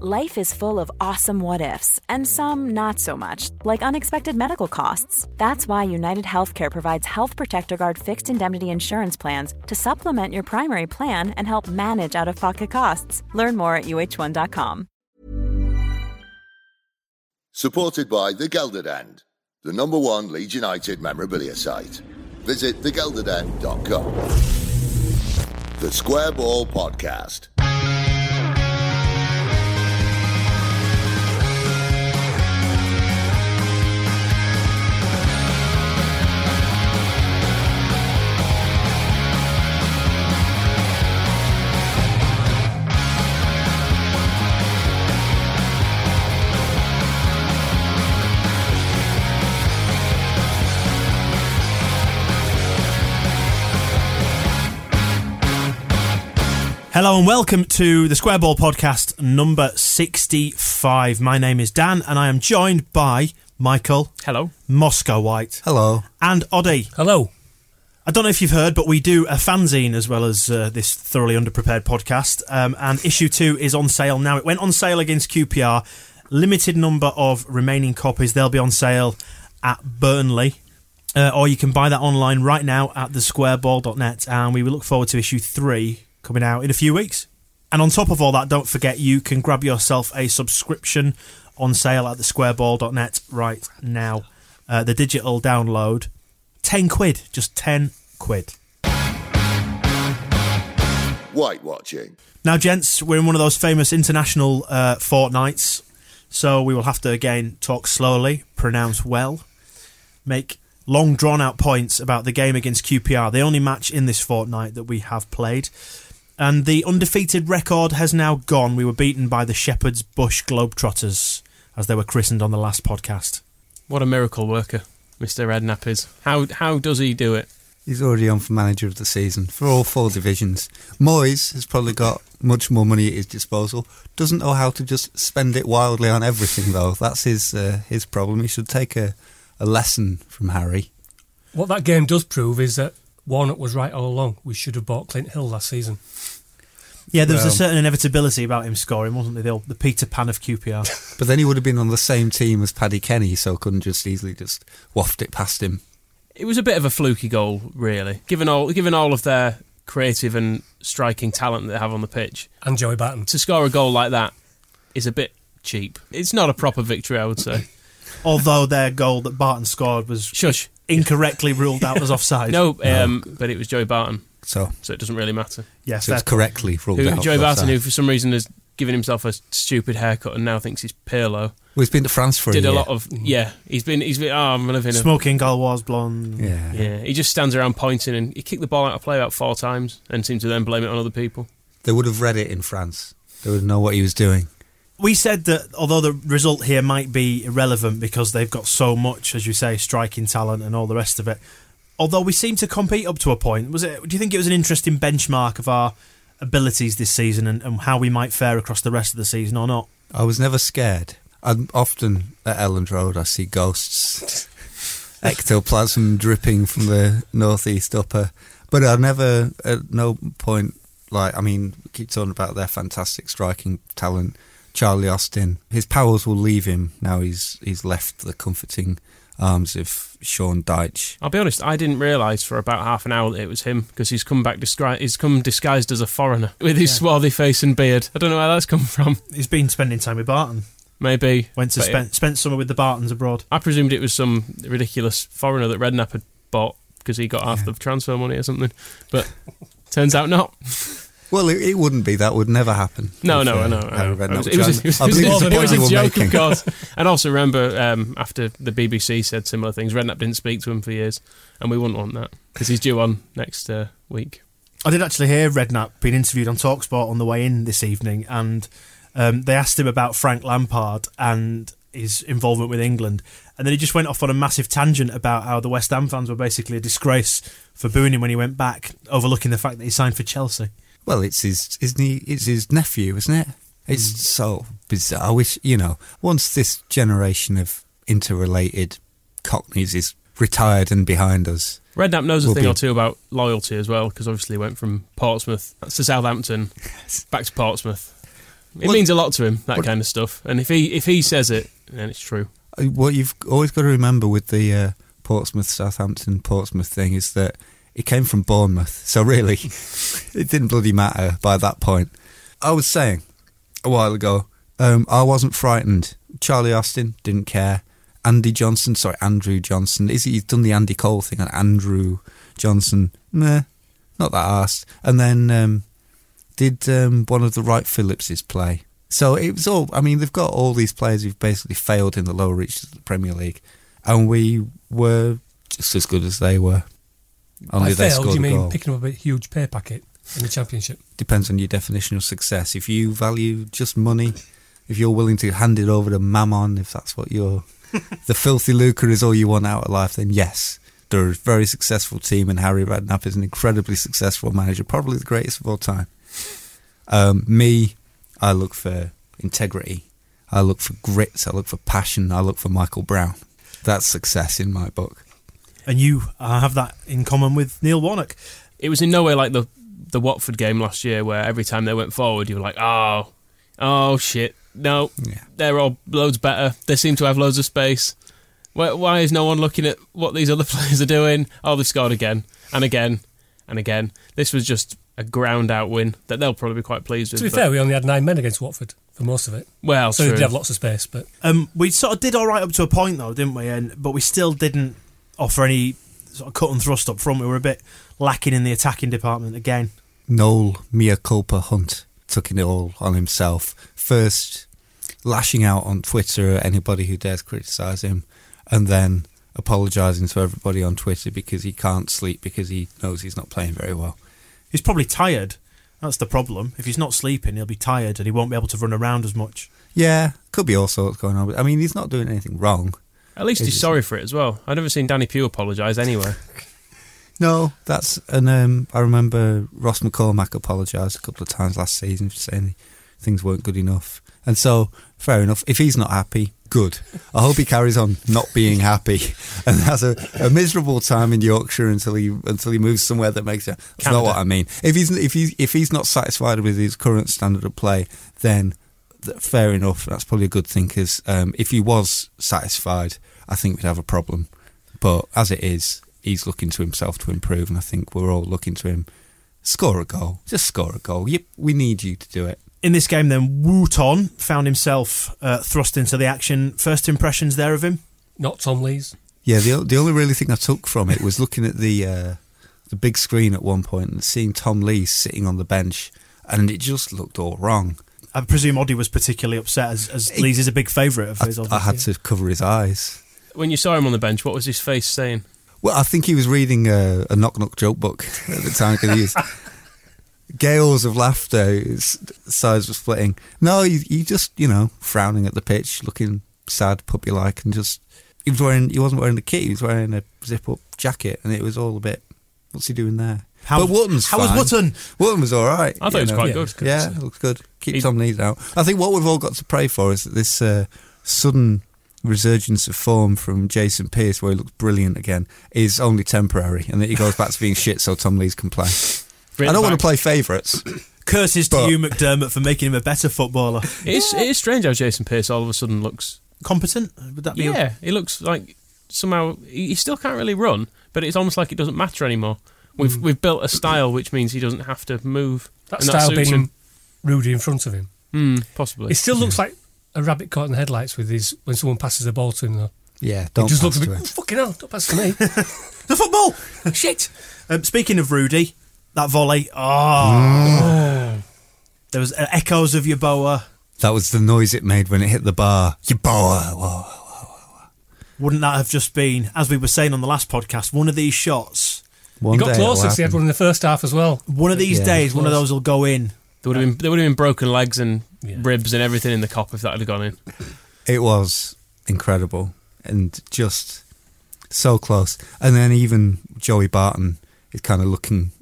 Life is full of awesome what ifs, and some not so much, like unexpected medical costs. That's why United Healthcare provides Health Protector Guard fixed indemnity insurance plans to supplement your primary plan and help manage out of pocket costs. Learn more at uh1.com. Supported by The Gelderd the number one Leeds United memorabilia site. Visit thegelderdend.com. The Square Ball Podcast. Hello and welcome to the Square Ball Podcast number 65. My name is Dan and I am joined by Michael. Hello. Moscow White. Hello. And Oddie. Hello. I don't know if you've heard, but we do a fanzine as well as uh, this thoroughly underprepared podcast. Um, and issue two is on sale now. It went on sale against QPR. Limited number of remaining copies. They'll be on sale at Burnley. Uh, or you can buy that online right now at thesquareball.net. And we will look forward to issue three coming out in a few weeks. And on top of all that, don't forget you can grab yourself a subscription on sale at thesquareball.net right now. Uh, the digital download, 10 quid, just 10 quid. White watching. Now, gents, we're in one of those famous international uh, fortnights, so we will have to again talk slowly, pronounce well, make long drawn out points about the game against QPR, the only match in this fortnight that we have played. And the undefeated record has now gone. We were beaten by the Shepherd's Bush Globetrotters, as they were christened on the last podcast. What a miracle worker Mr. Redknapp is. How how does he do it? He's already on for manager of the season for all four divisions. Moyes has probably got much more money at his disposal. Doesn't know how to just spend it wildly on everything though. That's his uh, his problem. He should take a, a lesson from Harry. What that game does prove is that Warnock was right all along. We should have bought Clint Hill last season. Yeah, there was a certain inevitability about him scoring, wasn't there? The, old, the Peter Pan of QPR. But then he would have been on the same team as Paddy Kenny, so couldn't just easily just waft it past him. It was a bit of a fluky goal, really. Given all given all of their creative and striking talent that they have on the pitch, And Joey Barton. to score a goal like that is a bit cheap. It's not a proper victory, I would say. Although their goal that Barton scored was Shush. incorrectly ruled out as offside. No, um, but it was Joey Barton, So, so it doesn't really matter. yes, so it's fair- correctly ruled Who, out. Joey Barton, uh, who for some reason has given himself a stupid haircut and now thinks he's Pirlo, Well, he's been to France for did a a year. lot of mm-hmm. yeah. He's been he's been oh I'm living a Smoking Gauloise blonde. yeah. Yeah, he just stands around pointing and he kicked the ball out of play about four times and seemed to then blame it on other people. They would have read it in France. They would know what he was doing. We said that although the result here might be irrelevant because they've got so much, as you say, striking talent and all the rest of it. Although we seem to compete up to a point, was it? Do you think it was an interesting benchmark of our abilities this season and, and how we might fare across the rest of the season or not? I was never scared. I'm often at Elland Road. I see ghosts, ectoplasm dripping from the northeast upper. But I never, at no point, like I mean, keep talking about their fantastic striking talent. Charlie Austin, his powers will leave him now. He's he's left the comforting arms of Sean Dyche. I'll be honest, I didn't realise for about half an hour that it was him because he's come back disguised. He's come disguised as a foreigner with his swarthy face and beard. I don't know where that's come from. He's been spending time with Barton. Maybe Went to But spend spent summer with the Bartons abroad. I presumed it was some ridiculous foreigner that Redknapp had bought because he got half the transfer money or something. But turns out not. Well, it, it wouldn't be. That would never happen. No, If, no, uh, I know. I Harry know. Redknapp, It was, it was, I- I believe it was a you joke, making. of course. And also remember, um, after the BBC said similar things, Redknapp didn't speak to him for years, and we wouldn't want that because he's due on next uh, week. I did actually hear Redknapp being interviewed on Talksport on the way in this evening, and Um, they asked him about Frank Lampard and his involvement with England, and then he just went off on a massive tangent about how the West Ham fans were basically a disgrace for booing him when he went back, overlooking the fact that he signed for Chelsea. Well, it's his, isn't he? It's his nephew, isn't it? It's so bizarre. I wish you know. Once this generation of interrelated Cockneys is retired and behind us, Redknapp knows a Will thing be- or two about loyalty as well, because obviously he went from Portsmouth to Southampton, back to Portsmouth. It Well- means a lot to him, that Well- kind of stuff. And if he if he says it, then it's true. Uh, what you've always got to remember with the uh, Portsmouth Southampton Portsmouth thing is that it came from Bournemouth. So really, it didn't bloody matter by that point. I was saying a while ago, um, I wasn't frightened. Charlie Austin didn't care. Andy Johnson, sorry, Andrew Johnson. Is he, he's done the Andy Cole thing on Andrew Johnson? Nah, not that arsed. And then um, did um, one of the Wright Phillipses play? So it was all. I mean, they've got all these players who've basically failed in the lower reaches of the Premier League, and we were just as good as they were. Only By they failed, scored you mean goal. picking up a huge pay packet in the Championship? Depends on your definition of success. If you value just money, if you're willing to hand it over to Mammon, if that's what you're, the filthy lucre is all you want out of life, then yes, they're a very successful team, and Harry Redknapp is an incredibly successful manager, probably the greatest of all time. Um, me, I look for integrity. I look for grit. I look for passion. I look for Michael Brown. That's success in my book. And you uh, have that in common with Neil Warnock. It was in no way like the the Watford game last year, where every time they went forward, you were like, oh, oh shit, no, Yeah. they're all loads better. They seem to have loads of space. Why, why is no one looking at what these other players are doing? Oh, they've scored again and again and again. This was just a ground out win that they'll probably be quite pleased with. To be but- fair, we only had nine men against Watford for most of it. well, So true. they did have lots of space, but Um, we sort of did all right up to a point, though, didn't we? And but we still didn't offer any sort of cut and thrust up front. We were a bit lacking in the attacking department again. Noel Mea Culpa Hunt took it all on himself. First, lashing out on Twitter at anybody who dares criticise him, and then apologising to everybody on Twitter because he can't sleep because he knows he's not playing very well. He's probably tired. That's the problem. If he's not sleeping, he'll be tired and he won't be able to run around as much. Yeah, could be all sorts going on. But I mean, he's not doing anything wrong. At least he's sorry for it as well. I've never seen Danny Pugh apologise anywhere. No, that's and um, I remember Ross McCormack apologised a couple of times last season for saying things weren't good enough, and so fair enough. If he's not happy, good. I hope he carries on not being happy and has a, a miserable time in Yorkshire until he until he moves somewhere that makes it. That's not what I mean. If he's if he's if he's not satisfied with his current standard of play, then th- fair enough. That's probably a good thing because um, if he was satisfied, I think we'd have a problem. But as it is, he's looking to himself to improve, and I think we're all looking to him. Score a goal. Just score a goal. Yep, we need you to do it. In this game, then, Wootton found himself uh, thrust into the action. First impressions there of him? not Tom Lees. Yeah, the the only really thing I took from it was looking at the uh, the big screen at one point and seeing Tom Lees sitting on the bench, and it just looked all wrong. I presume Oddie was particularly upset as, as He- Lees is a big favourite of his. I obviously. had to cover his eyes. When you saw him on the bench, what was his face saying? Well, I think he was reading a, a knock knock joke book at the time because he was gales of laughter. His sides were splitting. No, he, he just you know frowning at the pitch, looking sad, puppy like, and just he was wearing he wasn't wearing the kit. He was wearing a zip up jacket, and it was all a bit. What's he doing there? How- but Wootton's how was fine. Wootton? Wootton was all right. I thought you he was know. quite Yeah, good. good. Yeah, looks good. Keep Tom Lees out. I think what we've all got to pray for is that this uh, sudden resurgence of form from Jason Pearce, where he looks brilliant again, is only temporary, and that he goes back to being shit so Tom Lees can play. Bring I don't want to play favourites. Curses to But- you, McDermott, for making him a better footballer. It is, it is strange how Jason Pearce all of a sudden looks. Competent? Would that be? Yeah, he looks like somehow he he still can't really run, but it's almost like it doesn't matter anymore. We've we've built a style which means he doesn't have to move. That and style suits being him. Rudy in front of him. Hmm, possibly. It still looks like a rabbit caught in the headlights with his when someone passes the ball to him though. Yeah, don't just pass looks a to bit him. fucking hell, don't pass to me. The football! Shit! Um, speaking of Rudy, that volley. Mm. Oh. There was uh, echoes of Yeboah. That was the noise it made when it hit the bar. You boa. Whoa. Wouldn't that have just been, as we were saying on the last podcast, one of these shots, One he got day close it'll because he had one in the first half as well. one of these Yeah, days, one of those will go in. There would have been there would have been broken legs and ribs and everything in the Kop if that had gone in. It was incredible and just so close. And then even Joey Barton is kind of looking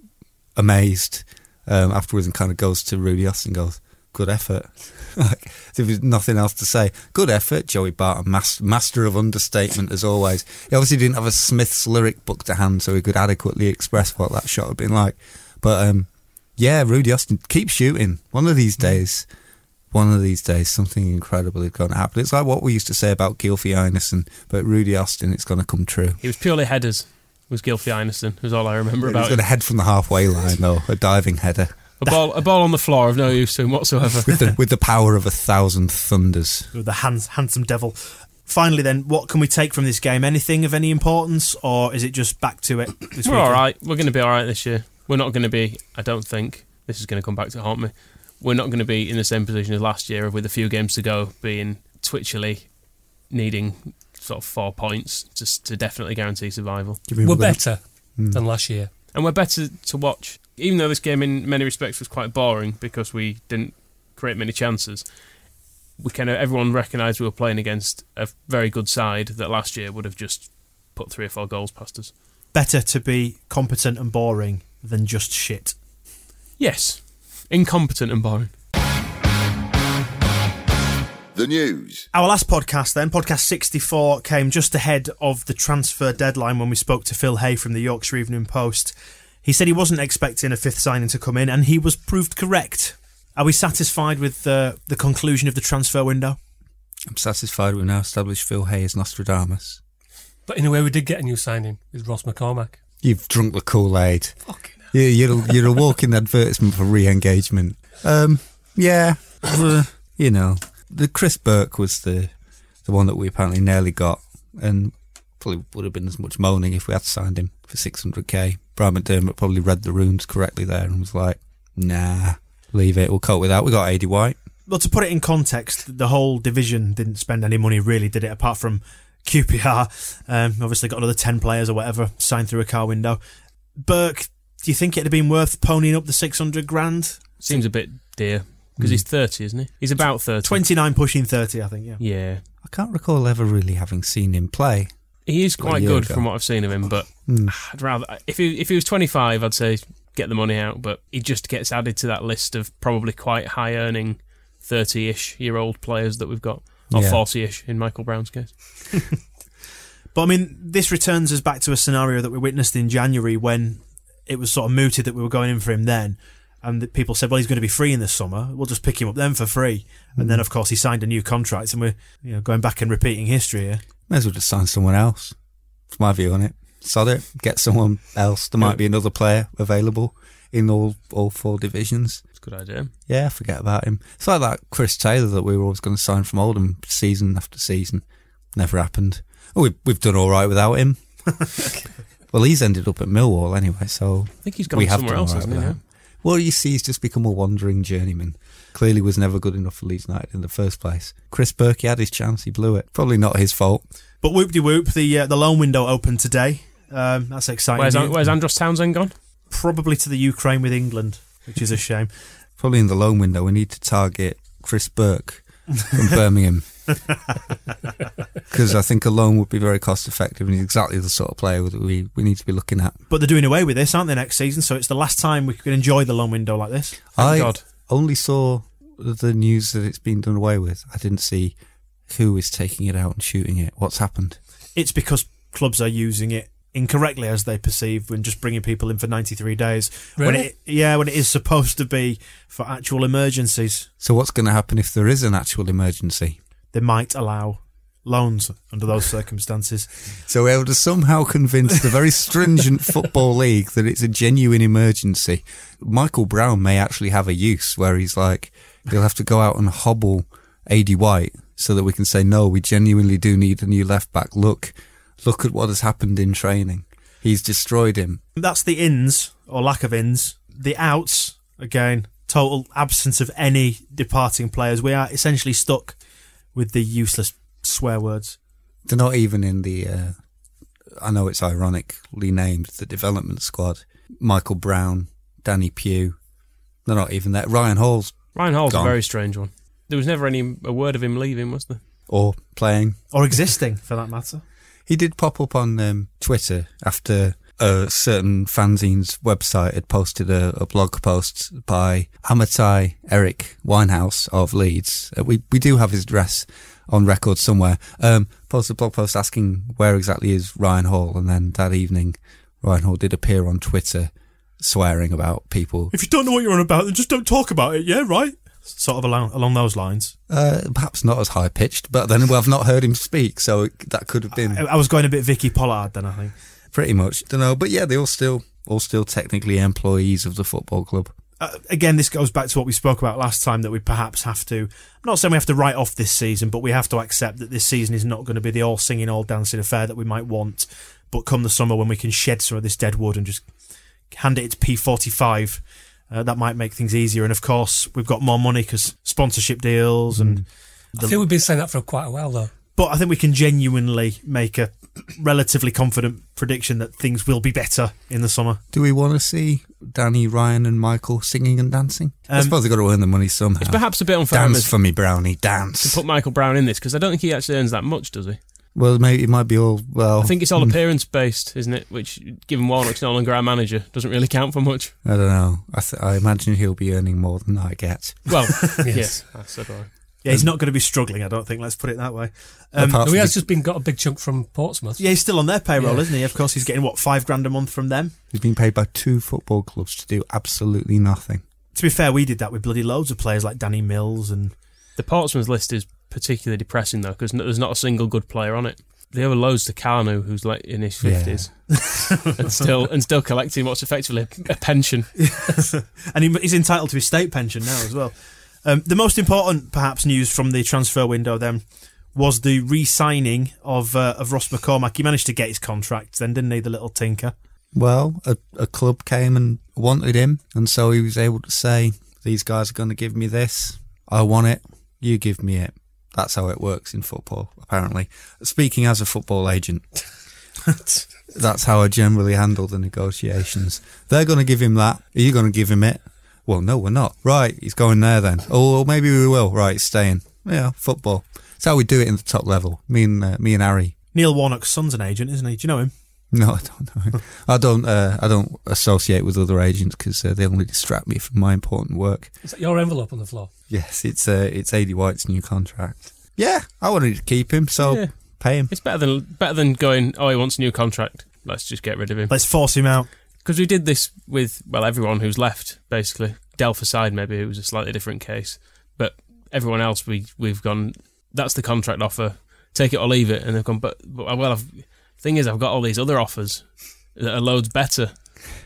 amazed um, afterwards and kind of goes to Rudy Austin and goes, good effort. Like, there was nothing else to say. Good effort, Joey Barton, mas- master of understatement as always. He obviously didn't have a Smith's lyric book to hand so he could adequately express what that shot had been like. But um, yeah, Rudy Austin, keep shooting. One of these days, one of these days, something incredible is going to happen. It's like what we used to say about Gylfi Einarsson, but Rudy Austin, it's going to come true. He was purely headers. Was Gylfi Einarsson was all I remember He's about going him. to head from the halfway line, though, a diving header. A ball, a ball on the floor of no use to him whatsoever. with the with the power of a thousand thunders. with the hands, handsome devil. Finally, then, what can we take from this game? Anything of any importance, or is it just back to it? This We're weekend? all right. We're going to be all right this year. We're not going to be. I don't think this is going to come back to haunt me. We're not going to be in the same position as last year, with a few games to go, being twitchily needing sort of four points just to definitely guarantee survival. We're better than last year. And we're better to watch, even though this game in many respects was quite boring because we didn't create many chances. We kind of everyone recognised we were playing against a very good side that last year would have just put three or four goals past us. Better to be competent and boring than just shit. Yes, incompetent and boring. The news. Our last podcast, then, podcast 64, came just ahead of the transfer deadline when we spoke to Phil Hay from the Yorkshire Evening Post. He said he wasn't expecting a fifth signing to come in, and he was proved correct. Are we satisfied with uh, the conclusion of the transfer window? I'm satisfied we've now established Phil Hay as Nostradamus. But in a way, we did get a new signing with Ross McCormack. You've drunk the Kool Aid. Fucking hell. Yeah, you're you're a walking advertisement for re-engagement. Um, yeah, uh, you know, the Chris Burke was the the one that we apparently nearly got, and probably would have been as much moaning if we had signed him for 600k. Brian McDermott probably read the runes correctly there and was like, "Nah, leave it. We'll cope with that." We got AD White. Well, to put it in context, the whole division didn't spend any money, really, did it? Apart from QPR, um, obviously got another 10 players or whatever signed through a car window. Burke, do you think it'd have been worth ponying up the 600 grand? Seems a bit dear because he's thirty, isn't he? He's about thirty. 29 pushing 30, I think, yeah. Yeah, I can't recall ever really having seen him play. He is quite good ago. from what I've seen of him. But Hmm. I'd rather if he if he was twenty five, I'd say get the money out. But he just gets added to that list of probably quite high earning thirty ish year old players that we've got, or Yeah. forty ish in Michael Brown's case. But I mean, this returns us back to a scenario that we witnessed in January when it was sort of mooted that we were going in for him then. And that people said, well, he's going to be free in the summer. We'll just pick him up then for free. And then, of course, he signed a new contract, and we're you know going back and repeating history here. May as well just sign someone else. That's my view on it. Sod it. Get someone else. There might be another player available in all all four divisions. It's a good idea. Yeah, forget about him. It's like that Chris Taylor that we were always going to sign from Oldham season after season. Never happened. Oh, we've, we've done all right without him. well, he's ended up at Millwall anyway, so I think he's gone we have somewhere else, right hasn't he? Without him. Well, you see, he's just become a wandering journeyman. Clearly was never good enough for Leeds United in the first place. Chris Burke, had his chance, he blew it. Probably not his fault. But whoop de whoop, the uh, the loan window opened today. Um, that's exciting. Where's, news. where's Andros Townsend gone? Probably to the Ukraine with England, which is a shame. Probably in the loan window, we need to target Chris Burke from Birmingham. Because I think a loan would be very cost effective and he's exactly the sort of player that we, we need to be looking at. But they're doing away with this, aren't they, next season? So it's the last time we can enjoy the loan window like this. I God. only saw the news that it's been done away with. I didn't see who is taking it out and shooting it. What's happened? It's because clubs are using it incorrectly as they perceive when just bringing people in for 93 days. When it, yeah, when it is supposed to be for actual emergencies. So what's going to happen if there is an actual emergency? They might allow loans under those circumstances. So we're able to somehow convince the very stringent football league that it's a genuine emergency. Michael Brown may actually have a use where he's like, he'll have to go out and hobble AD White so that we can say, no, we genuinely do need a new left back. Look, look at what has happened in training. He's destroyed him. That's the ins, or lack of ins. The outs, again, total absence of any departing players. We are essentially stuck with the useless swear words. They're not even in the, uh, I know it's ironically named the development squad. Michael Brown, Danny Pugh. They're not even there. Ryan Hall's Ryan Hall's Gone. a very strange one. there was never any a word of him leaving, was there? or playing. or existing for that matter. He did pop up on um, Twitter after a certain fanzine's website had posted a, a blog post by Amatai Eric Winehouse of Leeds. Uh, we we do have his address on record somewhere. Um, posted a blog post asking where exactly is Ryan Hall, and then that evening, Ryan Hall did appear on Twitter swearing about people. If you don't know what you're on about, then just don't talk about it. Yeah, right. Sort of along along those lines. Uh, perhaps not as high pitched, but then I've not heard him speak, so that could have been. I, I was going a bit Vicky Pollard then. I think. Pretty much. Don't know, but yeah, they all still all still technically employees of the football club. uh, again, this goes back to what we spoke about last time that we perhaps have to. I'm not saying we have to write off this season, but we have to accept that this season is not going to be the all singing, all dancing affair that we might want. But come the summer, when we can shed some of this dead wood and just hand it to P45, uh, that might make things easier. And of course, we've got more money because sponsorship deals and. I think we've been saying that for quite a while, though. But I think we can genuinely make a relatively confident prediction that things will be better in the summer. Do we want to see Danny, Ryan, and Michael singing and dancing? I Um, suppose they've got to earn the money somehow. It's perhaps a bit unfair dance for me, Brownie, dance. To put Michael Brown in this because I don't think he actually earns that much, does he? Well, maybe it might be all well. I think it's all mm, appearance based, isn't it? Which, given Warnock's no longer our manager, doesn't really count for much. I don't know. I, th- I imagine he'll be earning more than I get. Well, Yes. yes, that's so do I. Yeah, he's not going to be struggling, I don't think. Let's put it that way. Um, Apart he has the- just been got a big chunk from Portsmouth. yeah, he's still on their payroll, Yeah. isn't he? Of course, he's getting what five grand a month from them. he's been paid by two football clubs to do absolutely nothing. To be fair, we did that with bloody loads of players like Danny Mills and The Portsmouth list is particularly depressing though because there's not a single good player on it. The other loads to Kanu, who's like in his Yeah. fifties, and still and still collecting what's effectively a pension. and he, he's entitled to his state pension now as well. Um, the most important, perhaps, news from the transfer window then was the re-signing of uh, of Ross McCormack. He managed to get his contract, then didn't he, the little tinker? Well, a, a club came and wanted him, and so he was able to say, "These guys are going to give me this. I want it. You give me it." That's how it works in football, apparently. Speaking as a football agent, that's how I generally handle the negotiations. They're going to give him that. Are you going to give him it? Well, no, we're not. Right, he's going there then. Oh, maybe we will. Right, he's staying. Yeah, football. It's how we do it in the top level. Me and uh, me and Harry. Neil Warnock's son's an agent, isn't he? Do you know him? No, I don't know. I don't. Uh, I don't associate with other agents because uh, they only distract me from my important work. Is that your envelope on the floor? Yes, it's uh, it's AD White's new contract. Yeah, I wanted to keep him, so Yeah. pay him. It's better than better than going. Oh, he wants a new contract. Let's just get rid of him. Let's force him out. Because we did this with well everyone who's left basically. Delph aside, maybe it was a slightly different case, but everyone else we we've gone. That's the contract offer. Take it or leave it, and they've gone. But, but uh, well, I've, thing is, I've got all these other offers that are loads better.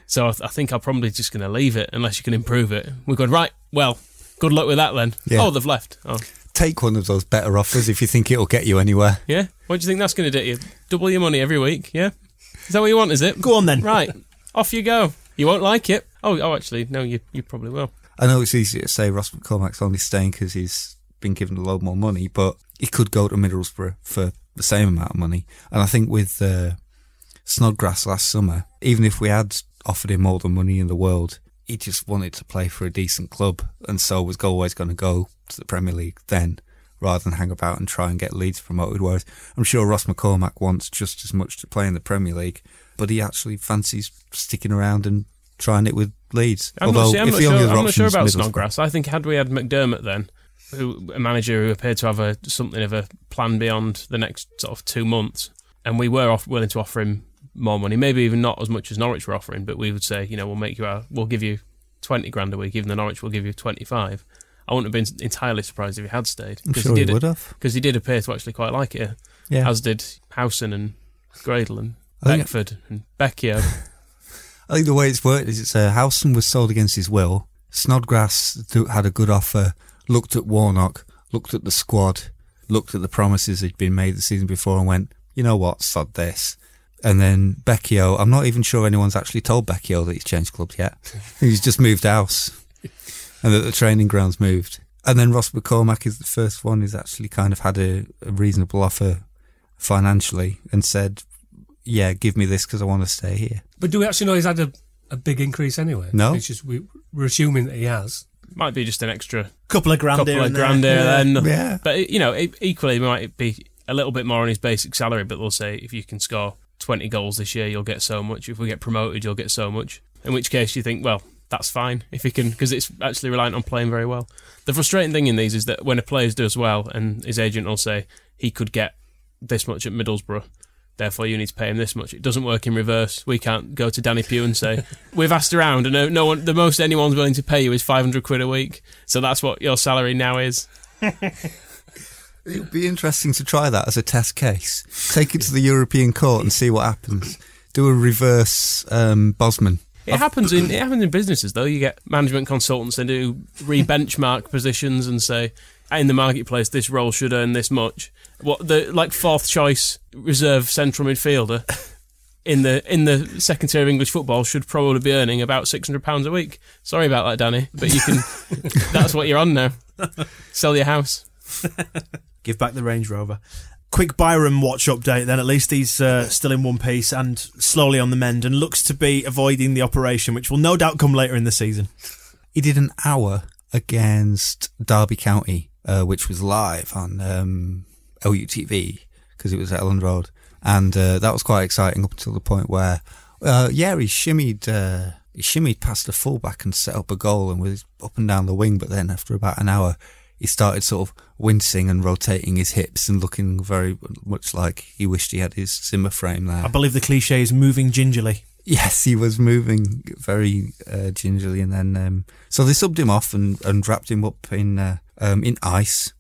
So I, I think I'm probably just going to leave it unless you can improve it. We're going right. Well, good luck with that then. Yeah. Oh, they've left. Oh, Take one of those better offers if you think it'll get you anywhere. yeah. What do you think that's going to do? You double your money every week. Yeah. Is that what you want? Is it? Go on then. Right. Off you go. You won't like it. Oh, oh, actually, no. You you probably will. I know it's easy to say Ross McCormack's only staying because he's been given a load more money, but he could go to Middlesbrough for the same amount of money. And I think with uh, Snodgrass last summer, even if we had offered him all the money in the world, he just wanted to play for a decent club, and so was always going to go to the Premier League then, rather than hang about and try and get Leeds promoted. Whereas I'm sure Ross McCormack wants just as much to play in the Premier League, but he actually fancies sticking around and trying it with Leeds. I'm Although not, I'm if not the sure, only other I'm not sure about Snodgrass. I think had we had McDermott then, who a manager who appeared to have a something of a plan beyond the next sort of two months, and we were off, willing to offer him more money, maybe even not as much as Norwich were offering, but we would say, you know, we'll make you our, we'll give you twenty grand a week, even though Norwich will give you twenty five. I wouldn't have been entirely surprised if he had stayed I'm sure he did would have. because he did appear to actually quite like it, Yeah. as did Howson and Gradel and Beckford and Becchio. I think the way it's worked is it's uh, Howson was sold against his will. Snodgrass had a good offer, looked at Warnock, looked at the squad, looked at the promises that had been made the season before and went, you know what, sod this. And then Becchio, I'm not even sure anyone's actually told Becchio that he's changed clubs yet. he's just moved house and that the training ground's moved. And then Ross McCormack is the first one who's actually kind of had a, a reasonable offer financially and said, yeah, give me this because I want to stay here. But do we actually know he's had a, a big increase anyway? No. It's just we, we're assuming that he has. might be just an extra Couple of grand couple of and there. grand Yeah. then. Yeah. But you know, equally, it might be a little bit more on his basic salary. But they'll say if you can score twenty goals this year, you'll get so much. If we get promoted, you'll get so much. In which case, you think, well, that's fine if he can, because it's actually reliant on playing very well. The frustrating thing in these is that when a player does well, and his agent will say he could get this much at Middlesbrough. Therefore, you need to pay him this much. It doesn't work in reverse. We can't go to Danny Pugh and say we've asked around, and no, no one, the most anyone's willing to pay you is five hundred quid a week. So that's what your salary now is. It would be interesting to try that as a test case. Take it to the European court and see what happens. Do a reverse um, Bosman. It happens in it happens in businesses though. You get management consultants that do re-benchmark positions and say in the marketplace this role should earn this much. What the like fourth choice reserve central midfielder in the in the second tier of English football should probably be earning about six hundred pounds a week. Sorry about that, Danny, but you can. that's what you're on now. Sell your house. Give back the Range Rover. Quick Byram watch update then. At least he's uh, still in one piece and slowly on the mend and looks to be avoiding the operation, which will no doubt come later in the season. He did an hour against Derby County, uh, which was live on um, LUTV because it was at Elland Road, and uh, that was quite exciting up until the point where, uh, yeah, he shimmied, uh, he shimmied past the fullback and set up a goal and was up and down the wing. But then after about an hour, he started sort of wincing and rotating his hips and looking very much like he wished he had his Zimmer frame there. I believe the cliche is moving gingerly. Yes, he was moving very uh, gingerly, and then um, so they subbed him off and, and wrapped him up in uh, um, in ice.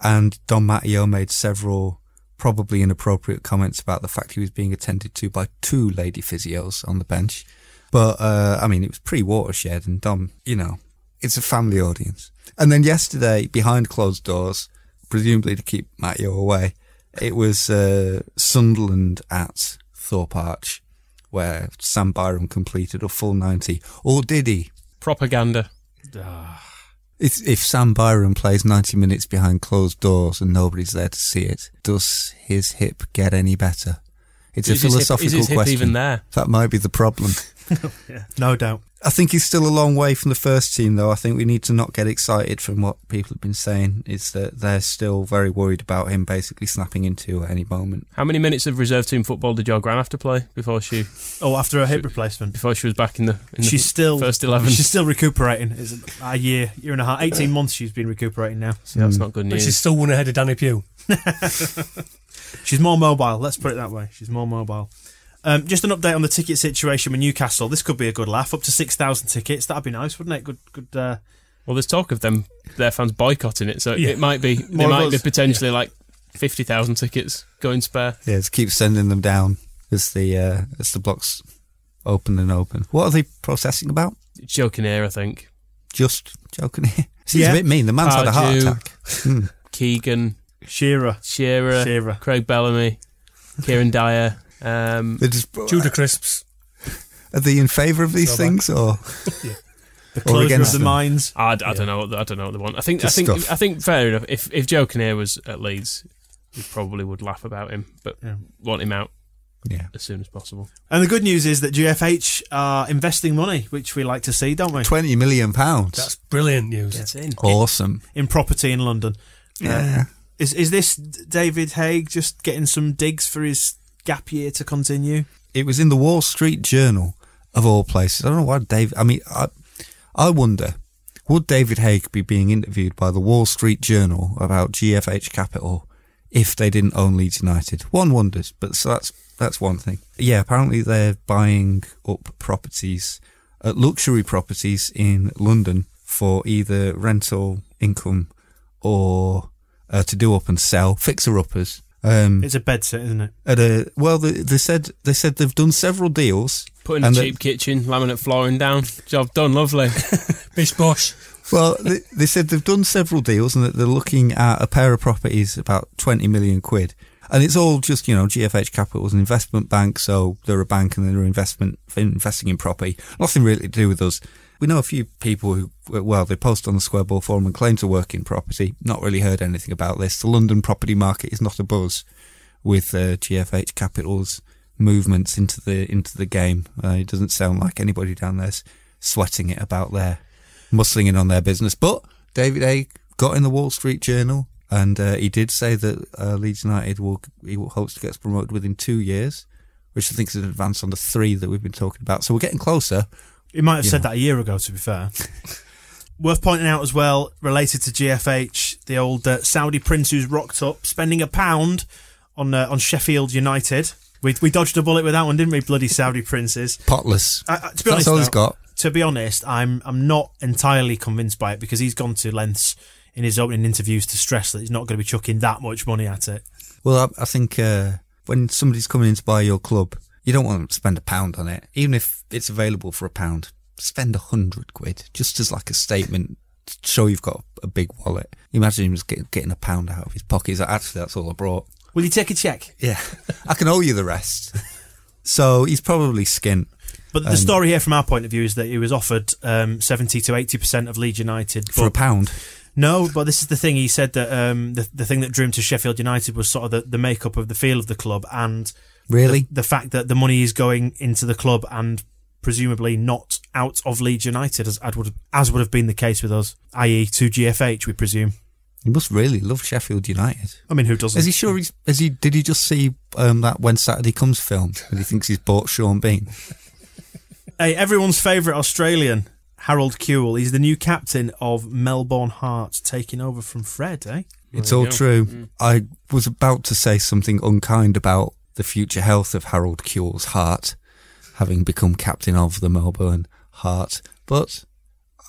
And Dom Matteo made several probably inappropriate comments about the fact he was being attended to by two lady physios on the bench. But uh, I mean, it was pre-watershed, and Dom, you know, it's a family audience. And then yesterday, behind closed doors, presumably to keep Matteo away, it was uh, Sunderland at Thorpe Arch, where Sam Byram completed a full 90. Or did he? Propaganda. If, if Sam Byram plays 90 minutes behind closed doors and nobody's there to see it, does his hip get any better? It's Is a his hip- philosophical is his hip question. even there? That might be the problem. No doubt. I think he's still a long way from the first team, though. I think we need to not get excited from what people have been saying. Is that they're still very worried about him basically snapping into at any moment. How many minutes of reserve team football did your gran have to play before she Oh, after her hip replacement. before she was back in the in the She's still first eleven? She's still recuperating. It's a year, year and a half, eighteen months. She's been recuperating now. See, that's hmm. not good But news. she's still one ahead of Danny Pugh. She's more mobile. Let's put it that way. She's more mobile. Um, just an update on the ticket situation with Newcastle. This could be a good laugh. Up to six thousand tickets. That'd be nice, wouldn't it? Good, good. Uh, Well, there's talk of them their fans boycotting it, so Yeah. it might be they More might be us. potentially like fifty thousand tickets going spare. Yeah, just keep sending them down as the uh, as the blocks open and open. What are they processing about? Joking here, I think. Just joking here. Seems Yeah. a bit mean. The man's had a heart attack. Hmm. Keegan, Shearer. Shearer, Shearer. Craig Bellamy, Kieran Dyer. Um, They're just, Judah Crisps. are they in favour of these So things or? The Or closure of against the them. mines. I, I don't know. What, I don't know what they want. I think. Just I think. stuff. I think. Fair enough. If if Joe Kinnear was at Leeds, we probably would laugh about him, but Yeah. want him out Yeah. as soon as possible. And the good news is that GFH are investing money, which we like to see, don't we? Twenty million pounds. That's brilliant news. It's in. awesome. In property in London. Yeah. Is is this David Haigh just getting some digs for his gap year to continue? It was in the Wall Street Journal of all places. I don't know why Dave. I mean, I, I wonder would David Haigh be being interviewed by the Wall Street Journal about GFH Capital if they didn't own Leeds United? One wonders, but so that's that's one thing. Yeah, apparently they're buying up properties, uh, luxury properties in London for either rental income or uh, to do up and sell fixer uppers. Um, It's a bed set, isn't it? at a well, they, they said they said they've done several deals. Putting a and that- cheap kitchen, laminate flooring down. Job done. Lovely. Bish Bosh. Well, they, they said they've done several deals and that they're looking at a pair of properties about 20 million quid. And it's all just, you know, GFH Capital is an investment bank, so they're a bank and they're investment investing in property. Nothing really to do with us. We know a few people who, well, they post on the Square Ball forum and claim to work in property. Not really heard anything about this. The London property market is not a buzz with uh, GFH Capital's movements into the into the game. Uh, it doesn't sound like anybody down there's sweating it about their muscling in on their business. But David A got in the Wall Street Journal and uh, he did say that uh, Leeds United will he hopes to get promoted within two years, which I think is an advance on the three that we've been talking about. So we're getting closer. He might have said know. that a year ago, to be fair. Worth pointing out as well, related to GFH, the old uh, Saudi prince who's rocked up, spending a pound on uh, on Sheffield United. We, we dodged a bullet with that one, didn't we? Bloody Saudi princes. Potless. I, I, to be That's honest, all he's though, got. To be honest, I'm I'm not entirely convinced by it because he's gone to lengths in his opening interviews to stress that he's not going to be chucking that much money at it. Well, I, I think uh, when somebody's coming in to buy your club, you don't want to spend a pound on it, even if it's available for a pound. Spend a hundred quid just as like a statement, to show you've got a big wallet. Imagine him just get, getting a pound out of his pocket. He's like, actually, that's all I brought. Will you take a check? Yeah, I can owe you the rest. So he's probably skint. But the Um, story here, from our point of view, is that he was offered um, seventy to eighty percent of Leeds United For a pound. No, but this is the thing. He said that um, the the thing that drew him to Sheffield United was sort of the, the makeup of the feel of the club and Really? the, the fact that the money is going into the club and presumably not out of Leeds United, as as would as would have been the case with us, i.e. to GFH, we presume. He must really love Sheffield United. I mean, who doesn't? Is he sure he's? Is he? Did he just see um, that When Saturday Comes film? And he thinks he's bought Sean Bean. Hey, everyone's favourite Australian, Harold Kewell. He's the new captain of Melbourne Heart, taking over from Fred, eh? It's all true. I was about to say something unkind about the future health of Harold Kewell's heart, having become captain of the Melbourne Heart, but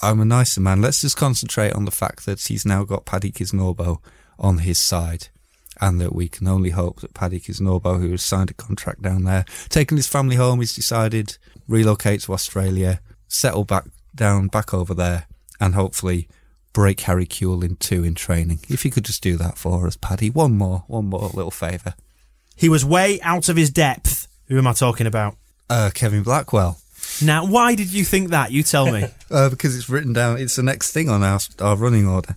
I'm a nicer man. Let's just concentrate on the fact that he's now got Paddy Kisnorbo on his side. And that we can only hope that Paddy Kisnorbo, who has signed a contract down there, taken his family home, he's decided relocate to Australia, settle back down back over there, and hopefully break Harry Kewell in two in training. If you could just do that for us, Paddy. One more, one more little favour. He was way out of his depth. Who am I talking about? Uh, Kevin Blackwell. Now, why did you think that? You tell me. Uh, because it's written down, it's the next thing on our, our running order.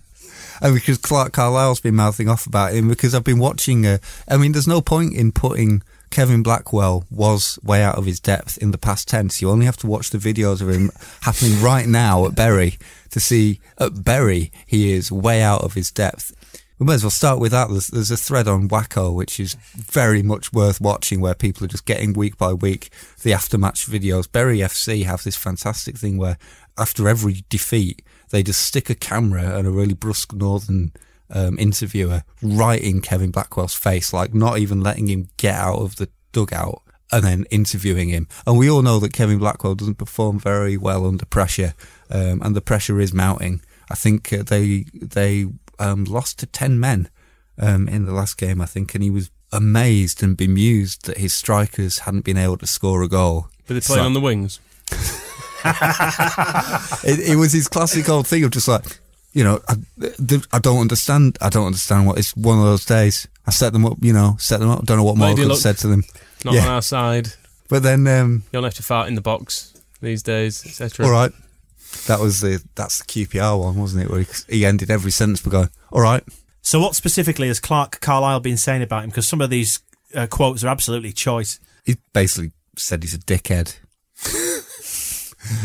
And because Clarke Carlisle's been mouthing off about him, because I've been watching, uh, I mean, there's no point in putting Kevin Blackwell was way out of his depth in the past tense. You only have to watch the videos of him happening right now at Bury to see at Bury he is way out of his depth. We might as well start with that. There's, there's a thread on WACCOE which is very much worth watching where people are just getting week by week the aftermatch videos. Bury FC have this fantastic thing where after every defeat, they just stick a camera and a really brusque northern um, interviewer right in Kevin Blackwell's face, like not even letting him get out of the dugout and then interviewing him. And we all know that Kevin Blackwell doesn't perform very well under pressure, um, and the pressure is mounting. I think uh, they they um, lost to ten men um, in the last game, I think, and he was amazed and bemused that his strikers hadn't been able to score a goal. But they're playing So- on the wings. it, it was his classic old thing of just like, you know, I, I don't understand. I don't understand what it's one of those days. I set them up, you know, set them up. Don't know what more I Lady could said to them. Not Yeah. on our side. But then, um, You don't have to fart in the box these days, etc. all right, that was the that's the QPR one, wasn't it? Where he, he ended every sentence by going, "All right." So, what specifically has Clarke Carlisle been saying about him? Because some of these uh, quotes are absolutely choice. He basically said he's a dickhead.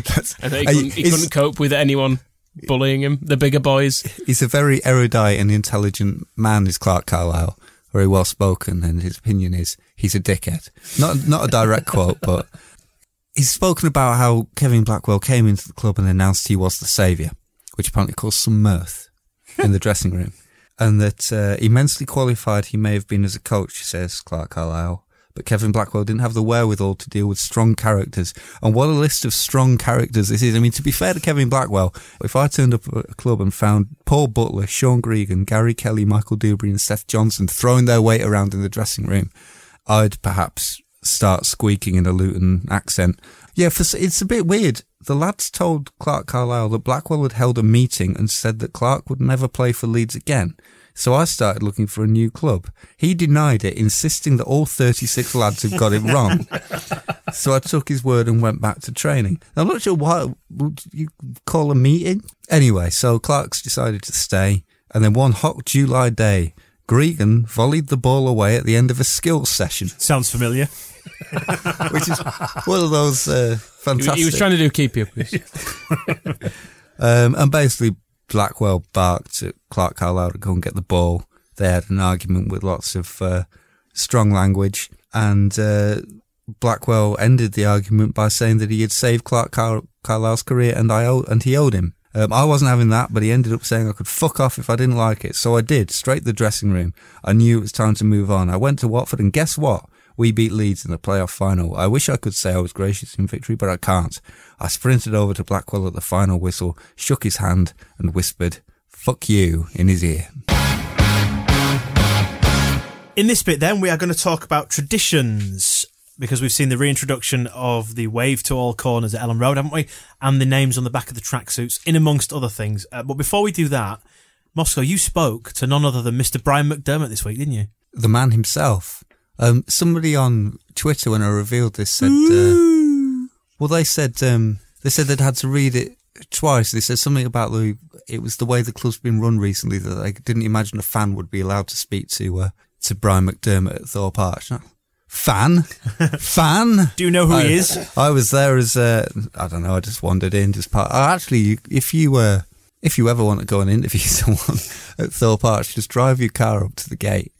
That's, And that he couldn't, he couldn't cope with anyone bullying him, the bigger boys. he's a very erudite and intelligent man, is Clarke Carlisle. Very well spoken, and his opinion is he's a dickhead. Not not a direct quote, but he's spoken about how Kevin Blackwell came into the club and announced he was the saviour, which apparently caused some mirth in the dressing room, and that uh, immensely qualified he may have been as a coach, says Clarke Carlisle. But Kevin Blackwell didn't have the wherewithal to deal with strong characters. And what a list of strong characters this is. I mean, to be fair to Kevin Blackwell, if I turned up at a club and found Paul Butler, Sean Gregan, Gary Kelly, Michael Duberry and Seth Johnson throwing their weight around in the dressing room, I'd perhaps start squeaking in a Luton accent. Yeah, for, it's a bit weird. The lads told Clarke Carlisle that Blackwell had held a meeting and said that Clarke would never play for Leeds again. So I started looking for a new club. He denied it, insisting that all 36 lads had got it wrong. so I took his word and went back to training. I'm not sure why would you call a meeting. Anyway, so Clarke's decided to stay, and then one hot July day, Gregan volleyed the ball away at the end of a skills session, Sounds familiar. which is one of those uh, He, fantastic. he was trying to do keep you. Um, and basically, Blackwell barked at Clarke Carlisle to go and get the ball. They had an argument with lots of uh, strong language, and uh, Blackwell ended the argument by saying that he had saved Clarke Car- Carlisle's career, and I owe- and he owed him. Um, I wasn't having that, but he ended up saying I could fuck off if I didn't like it. So I did, straight to the dressing room. I knew it was time to move on. I went to Watford, and guess what? We beat Leeds in the playoff final. I wish I could say I was gracious in victory, but I can't. I sprinted over to Blackwell at the final whistle, shook his hand, and whispered, fuck you, in his ear. In this bit, then, we are going to talk about traditions because we've seen the reintroduction of the wave to all corners at Elland Road, haven't we? And the names on the back of the tracksuits, in amongst other things. Uh, but before we do that, Moscow, you spoke to none other than Mr. Brian McDermott this week, didn't you? The man himself. Um, somebody on Twitter, when I revealed this, said, uh, well, they said, um, they said they'd had to read it twice. They said something about the, it was the way the club's been run recently that they didn't imagine a fan would be allowed to speak to, uh, to Brian McDermott at Thorpe Arch. Fan? Fan? Do you know who I, he is? I was there as, uh, I don't know, I just wandered in, just part. Oh, actually, if you, uh, if you ever want to go and interview someone at Thorpe Arch, just drive your car up to the gate.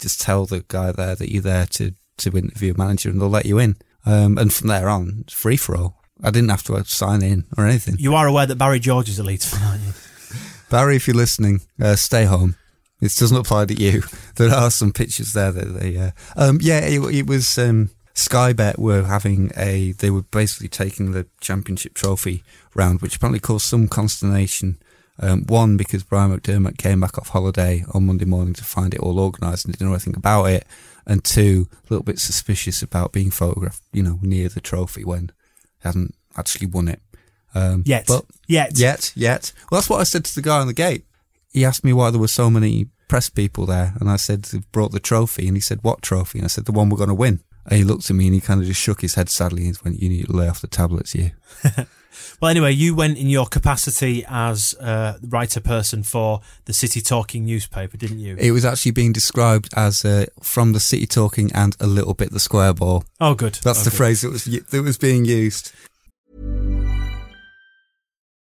Just tell the guy there that you're there to, to interview a manager and they'll let you in. Um, and from there on, it's free for all. I didn't have to sign in or anything. You are aware that Barry George is a Leeds fan, aren't you? Barry, if you're listening, uh, stay home. This doesn't apply to you. There are some pictures there that they, uh, um, yeah, it, it was, um, Sky Bet were having a, they were basically taking the championship trophy round, which apparently caused some consternation. Um, one, because Brian McDermott came back off holiday on Monday morning to find it all organised and didn't know anything about it. And two, a little bit suspicious about being photographed, you know, near the trophy when he hadn't actually won it. Um, Yet. But Yet. Yet, yet. Well, that's what I said to the guy on the gate. He asked me why there were so many press people there, and I said they've brought the trophy, and he said, "What trophy?" And I said, "The one we're going to win." And he looked at me and he kind of just shook his head sadly and went, "You need to lay off the tablets, you." Well, anyway, you went in your capacity as uh, writer person for the City Talking newspaper, didn't you? It was actually being described as uh, from the city talking and a little bit the square ball. oh, good. That's Oh, the good. phrase that was that was being used.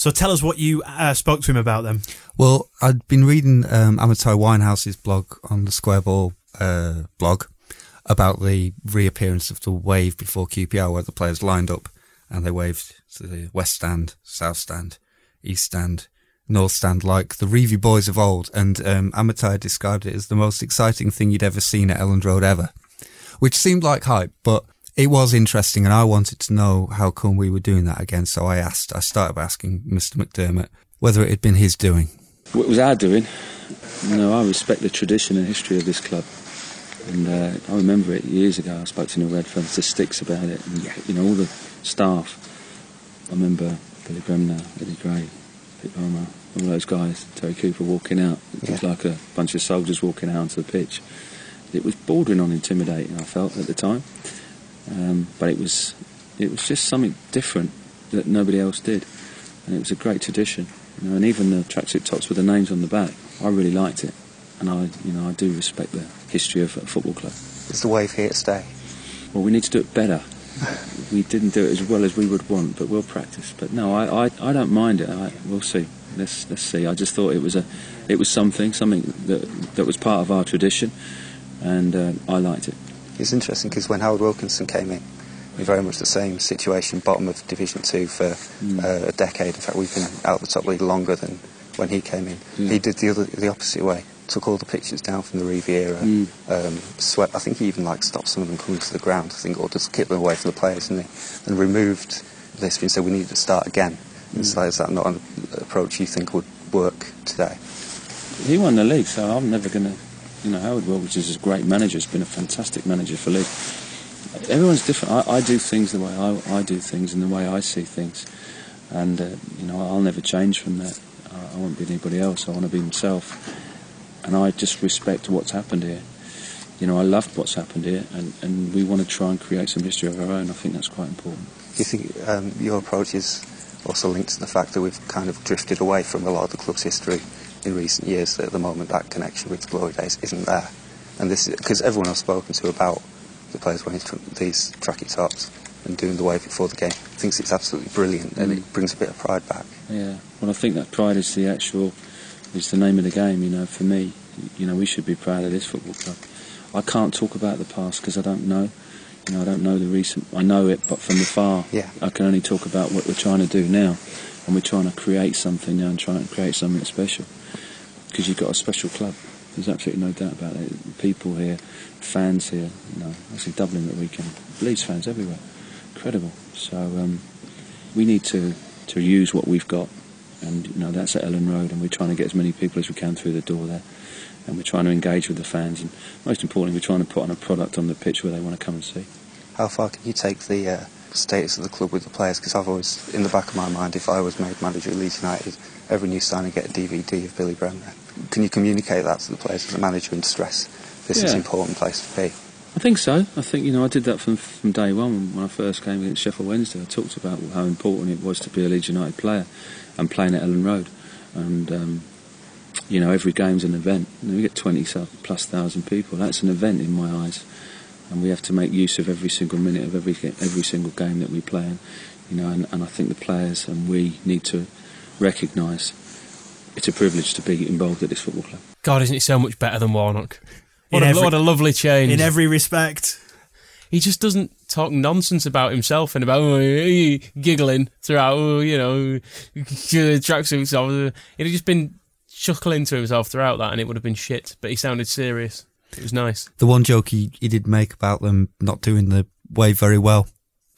So tell us what you uh, spoke to him about then. Well, I'd been reading um, Winehouse's blog on the Square Ball uh, blog about the reappearance of the wave before QPR, where the players lined up and they waved to the west stand, south stand, east stand, north stand, like the Revie boys of old. And um, described it as the most exciting thing you'd ever seen at Elland Road ever, which seemed like hype, but it was interesting, and I wanted to know how come we were doing that again. So I asked, I started by asking Mr. McDermott whether it had been his doing. What was our doing? No, I respect the tradition and history of this club. And uh, I remember it years ago. I spoke to Neil Redfearn to Sticks about it, and you know all the staff. I remember Billy Bremner, Eddie Gray, Pete Palmer, All those guys, Terry Cooper walking out, it was Yeah. like a bunch of soldiers walking out onto the pitch. It was bordering on intimidating. I felt at the time, um, but it was it was just something different that nobody else did, and it was a great tradition. You know, and even the tracksuit tops with the names on the back, I really liked it, and I you know I do respect the history of a football club. Is the wave here to stay? Well, we need to do it better. we didn't do it as well as we would want, but we'll practice. But no, I, I, I don't mind it. I, we'll see. Let's let's see. I just thought it was a, it was something, something that that was part of our tradition, and uh, I liked it. It's interesting because when Howard Wilkinson came in, we were very much the same situation, bottom of Division Two for Mm. uh, a decade. In fact, we've been out of the top league longer than when he came in. Yeah. He did the other, the opposite way. Took all the pictures down from the Revie era. Mm. Um, swept. I think he even like stopped some of them coming to the ground. I think, or just kept them away from the players, didn't he? And removed this and said we need to start again. It's like, is that not an approach you think would work today? He won the league, so I'm never going to. You know, Howard Wilkins is a great manager. He's been a fantastic manager for league. Everyone's different. I, I do things the way I, I do things and the way I see things, and uh, you know, I'll never change from that. I, I won't be anybody else. I want to be myself, and I just respect what's happened here. You know, I loved what's happened here, and, and we want to try and create some history of our own. I think that's quite important. Do you think um, your approach is also linked to the fact that we've kind of drifted away from a lot of the club's history in recent years? That at the moment that connection with the glory days isn't there, and this because everyone I've spoken to about the players wearing these tracky tops and doing the wave before the game thinks it's absolutely brilliant and Mm. it brings a bit of pride back. Yeah, well, I think that pride is the actual, is the name of the game. You know, for me, you know, we should be proud of this football club. I can't talk about the past because I don't know. You know, I don't know the recent. I know it, but from afar. Yeah. I can only talk about what we're trying to do now, and we're trying to create something now and trying to create something special. Because you've got a special club. There's absolutely no doubt about it. People here, fans here. You know, I see Dublin at the weekend. Leeds fans everywhere. Incredible. So um, we need to to use what we've got, and you know that's at Elland Road, and we're trying to get as many people as we can through the door there, and we're trying to engage with the fans, and most importantly, we're trying to put on a product on the pitch where they want to come and see. How far can you take the uh, status of the club with the players? Because I've always, in the back of my mind, if I was made manager of Leeds United, every new signing get a DVD of Billy Bremner. Can you communicate that to the players as a manager and stress this is an important place to be? I think so. I think you know I did that from from day one when I first came against Sheffield Wednesday. I talked about how important it was to be a Leeds United player and playing at Elland Road, and um, you know every game's an event. You know, we get twenty plus thousand people. That's an event in my eyes, and we have to make use of every single minute of every every single game that we play. And you know, and, and I think the players and we need to recognise it's a privilege to be involved at this football club. God, isn't he so much better than Warnock? What, a, every- what a lovely change. In every respect. he just doesn't talk nonsense about himself and about oh, giggling throughout, oh, you know, tracksuits. on. He'd have just been chuckling to himself throughout that, and it would have been shit. But he sounded serious. It was nice. The one joke he, he did make about them not doing the wave very well,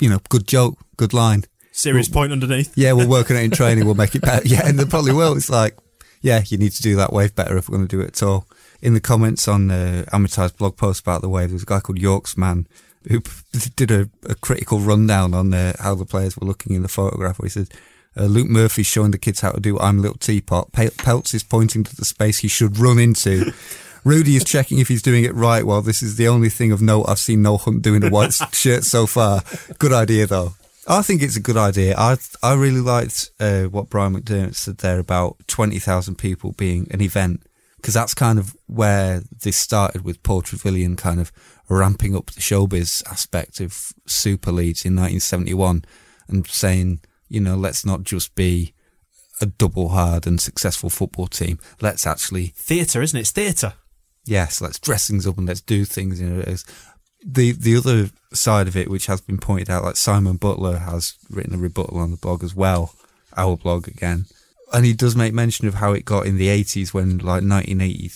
you know, good joke, good line. Serious point underneath. Yeah, we're working it in training. We'll make it better. Yeah, and they probably will. It's like, yeah, you need to do that wave better if we're going to do it at all. In the comments on the Amity's blog post about the wave, there's a guy called Yorks Man who did a, a critical rundown on uh, how the players were looking in the photograph. Where he said, uh, Luke Murphy's showing the kids how to do I'm a Little Teapot. Pel- Peltz is pointing to the space he should run into. Rudy is checking if he's doing it right. Well, this is the only thing of note I've seen Noel Hunt doing a white shirt so far. Good idea, though. I think it's a good idea. I I really liked uh, what Brian McDermott said there about twenty thousand people being an event because that's kind of where this started with Paul Trevillion kind of ramping up the showbiz aspect of Super Leeds in 1971 and saying, you know, let's not just be a double hard and successful football team. Let's actually Theatre, isn't it? It's theatre. yes, let's dress things up and let's do things. You know, as the the other side of it, which has been pointed out, like Simon Butler has written a rebuttal on the blog as well, our blog again, and he does make mention of how it got in the eighties when, like, 1980,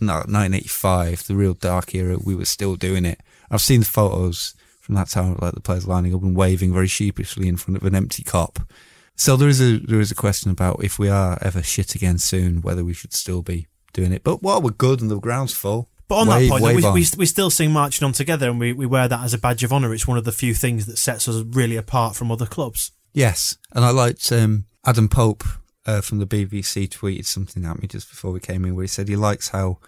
no, 1985, the real dark era, we were still doing it. I've seen the photos from that time, like the players lining up and waving very sheepishly in front of an empty Kop. So there is a there is a question about if we are ever shit again soon, whether we should still be doing it. But while we're good and the ground's full, But on wave- that point, we, on. we, we still sing Marching On Together and we, we wear that as a badge of honour. It's one of the few things that sets us really apart from other clubs. Yes, and I liked um, Adam Pope uh, from the BBC tweeted something at me just before we came in where he said he likes how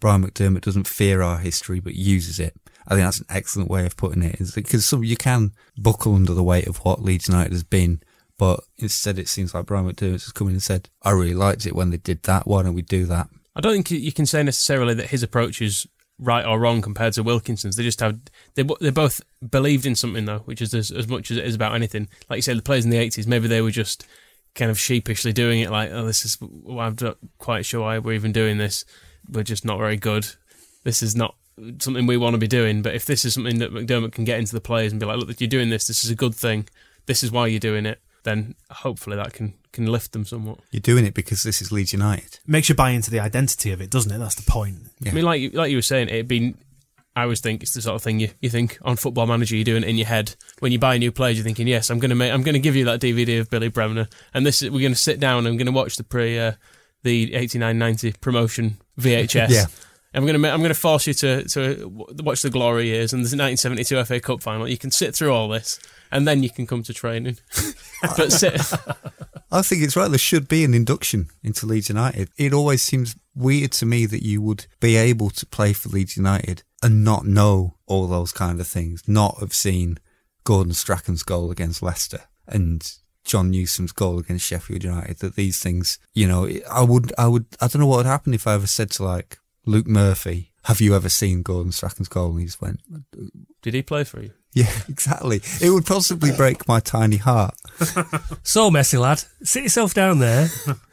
Brian McDermott doesn't fear our history but uses it. I think that's an excellent way of putting it. Is because some, you can buckle under the weight of what Leeds United has been, but instead it seems like Brian McDermott has come in and said, "I really liked it when they did that. Why don't we do that?" I don't think you can say necessarily that his approach is right or wrong compared to Wilkinson's. They just have they they both believed in something though, which is as, as much as it is about anything. Like you said, the players in the eighties, maybe they were just kind of sheepishly doing it, like, oh, this is I'm not quite sure why we're even doing this. We're just not very good. This is not something we want to be doing. But if this is something that McDermott can get into the players and be like, look, you're doing this. This is a good thing. This is why you're doing it. Then hopefully that can can lift them somewhat. You're doing it because this is Leeds United. Makes you buy into the identity of it, doesn't it? That's the point. I mean, like you, like you were saying, it'd be. I always think it's the sort of thing you, you think on Football Manager. You're doing it in your head when you buy a new players. You're thinking, yes, I'm going to make. I'm going to give you that DVD of Billy Bremner, and this is, we're going to sit down. and I'm going to watch the pre uh, the 89-90 promotion VHS. Yeah. I'm going to I'm going to force you to to watch the glory years and the 1972 FA Cup final. You can sit through all this, and then you can come to training. but sit. I think it's right. There should be an induction into Leeds United. It always seems weird to me that you would be able to play for Leeds United and not know all those kind of things, not have seen Gordon Strachan's goal against Leicester and John Newsome's goal against Sheffield United. That these things, you know, I would, I would, I don't know what would happen if I ever said to like Luke Murphy, "Have you ever seen Gordon Strachan's goal?" And he just went, "Did he play for you?" Yeah, exactly. It would possibly break my tiny heart. so messy, lad. Sit yourself down there,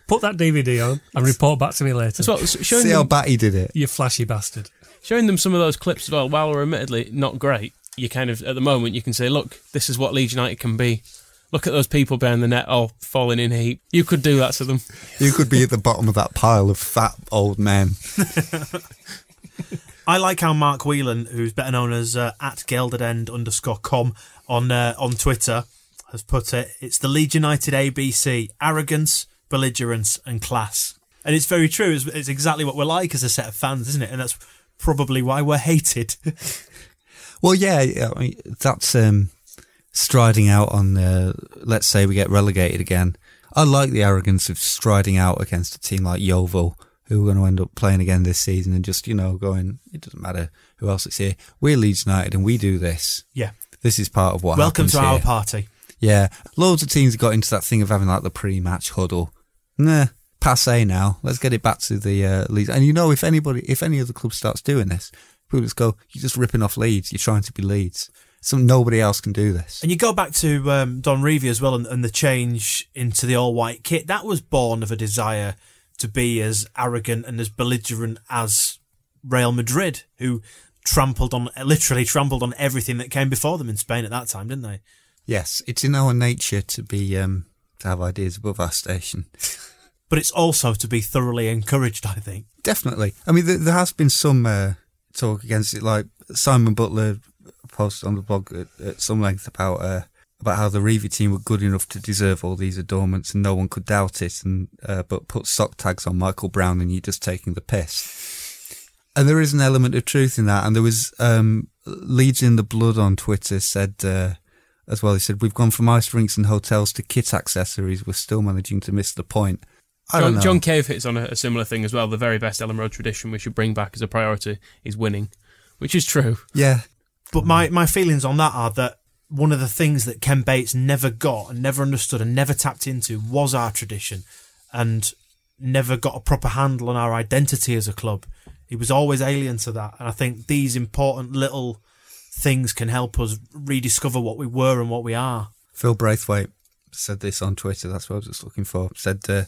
put that DVD on, and report back to me later. Well, See how batty did it. You flashy bastard. Showing them some of those clips as well, while we're admittedly not great, you kind of at the moment you can say, look, this is what Leeds United can be. Look at those people behind the net all falling in a heap. You could do that to them. You could be at the bottom of that pile of fat old men. I like how Mark Whelan, who's better known as uh, at geldedend underscore com on uh, on Twitter, has put it. It's the Leeds United ABC: arrogance, belligerence, and class. And it's very true. It's, it's exactly what we're like as a set of fans, isn't it? And that's probably why we're hated. well, yeah, I mean, that's um, striding out on, uh, let's say we get relegated again. I like the arrogance of striding out against a team like Yeovil, who are going to end up playing again this season and just, you know, going, it doesn't matter who else is here. We're Leeds United and we do this. Yeah. This is part of what Welcome to here. our party. Yeah. Loads of teams got into that thing of having like the pre-match huddle. Nah, passe now. Let's get it back to the uh, Leeds. And you know, if anybody, if any other club starts doing this, people just go, you're just ripping off Leeds. You're trying to be Leeds. So nobody else can do this. And you go back to um, Don Revie as well and, and the change into the all white kit. That was born of a desire to be as arrogant and as belligerent as Real Madrid, who trampled on, literally trampled on everything that came before them in Spain at that time, didn't they? Yes, it's in our nature to be um, to have ideas above our station. but it's also to be thoroughly encouraged, I think. Definitely. I mean, there, there has been some uh, talk against it, like Simon Butler posted on the blog at, at some length about uh, about how the Revie team were good enough to deserve all these adornments and no one could doubt it, and uh, but put sock tags on Michael Brown and you're just taking the piss. And there is an element of truth in that. And there was um, Leeds in the Blood on Twitter said uh, as well. He said we've gone from ice rinks and hotels to kit accessories. We're still managing to miss the point. I John. John Cave hits on a, a similar thing as well. The very best Elland Road tradition we should bring back as a priority is winning, which is true. Yeah, But my, my feelings on that are that one of the things that Ken Bates never got and never understood and never tapped into was our tradition and never got a proper handle on our identity as a club. He was always alien to that. And I think these important little things can help us rediscover what we were and what we are. Phil Braithwaite said this on Twitter. That's what I was just looking for. Said uh,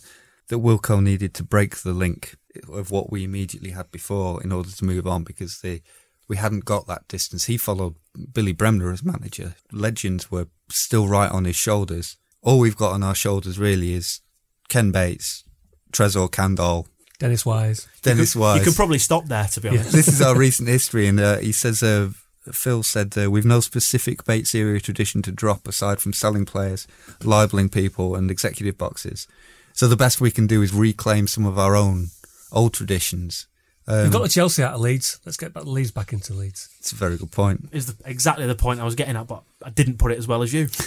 that Wilko needed to break the link of what we immediately had before in order to move on because the we hadn't got that distance. He followed Billy Bremner as manager. Legends were still right on his shoulders. All we've got on our shoulders really is Ken Bates, Trezor Candle, Dennis Wise. Dennis you could, Wise. You could probably stop there, to be honest. this is our recent history, and uh, he says uh, Phil said uh, we've no specific Bates era tradition to drop aside from selling players, libeling people, and executive boxes. So the best we can do is reclaim some of our own old traditions. Um, We've got the Chelsea out of Leeds. Let's get back the Leeds back into Leeds. It's a very good point. Is the, exactly the point I was getting at, but I didn't put it as well as you.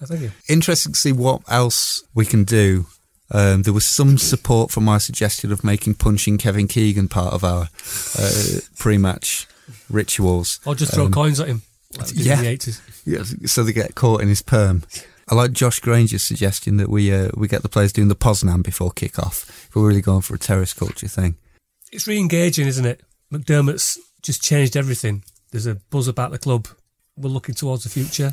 Oh, thank you. Interesting to see what else we can do Um, there was some support for my suggestion of making punching Kevin Keegan part of our uh, pre-match rituals. Or just throw Um, coins at him. like yeah. in the 80s. Yeah, so they get caught in his perm. I like Josh Granger's suggestion that we uh, we get the players doing the Poznan before kick-off. If we're really going for a terrace culture thing. It's re engaging, isn't it? McDermott's just changed everything. There's a buzz about the club. We're looking towards the future.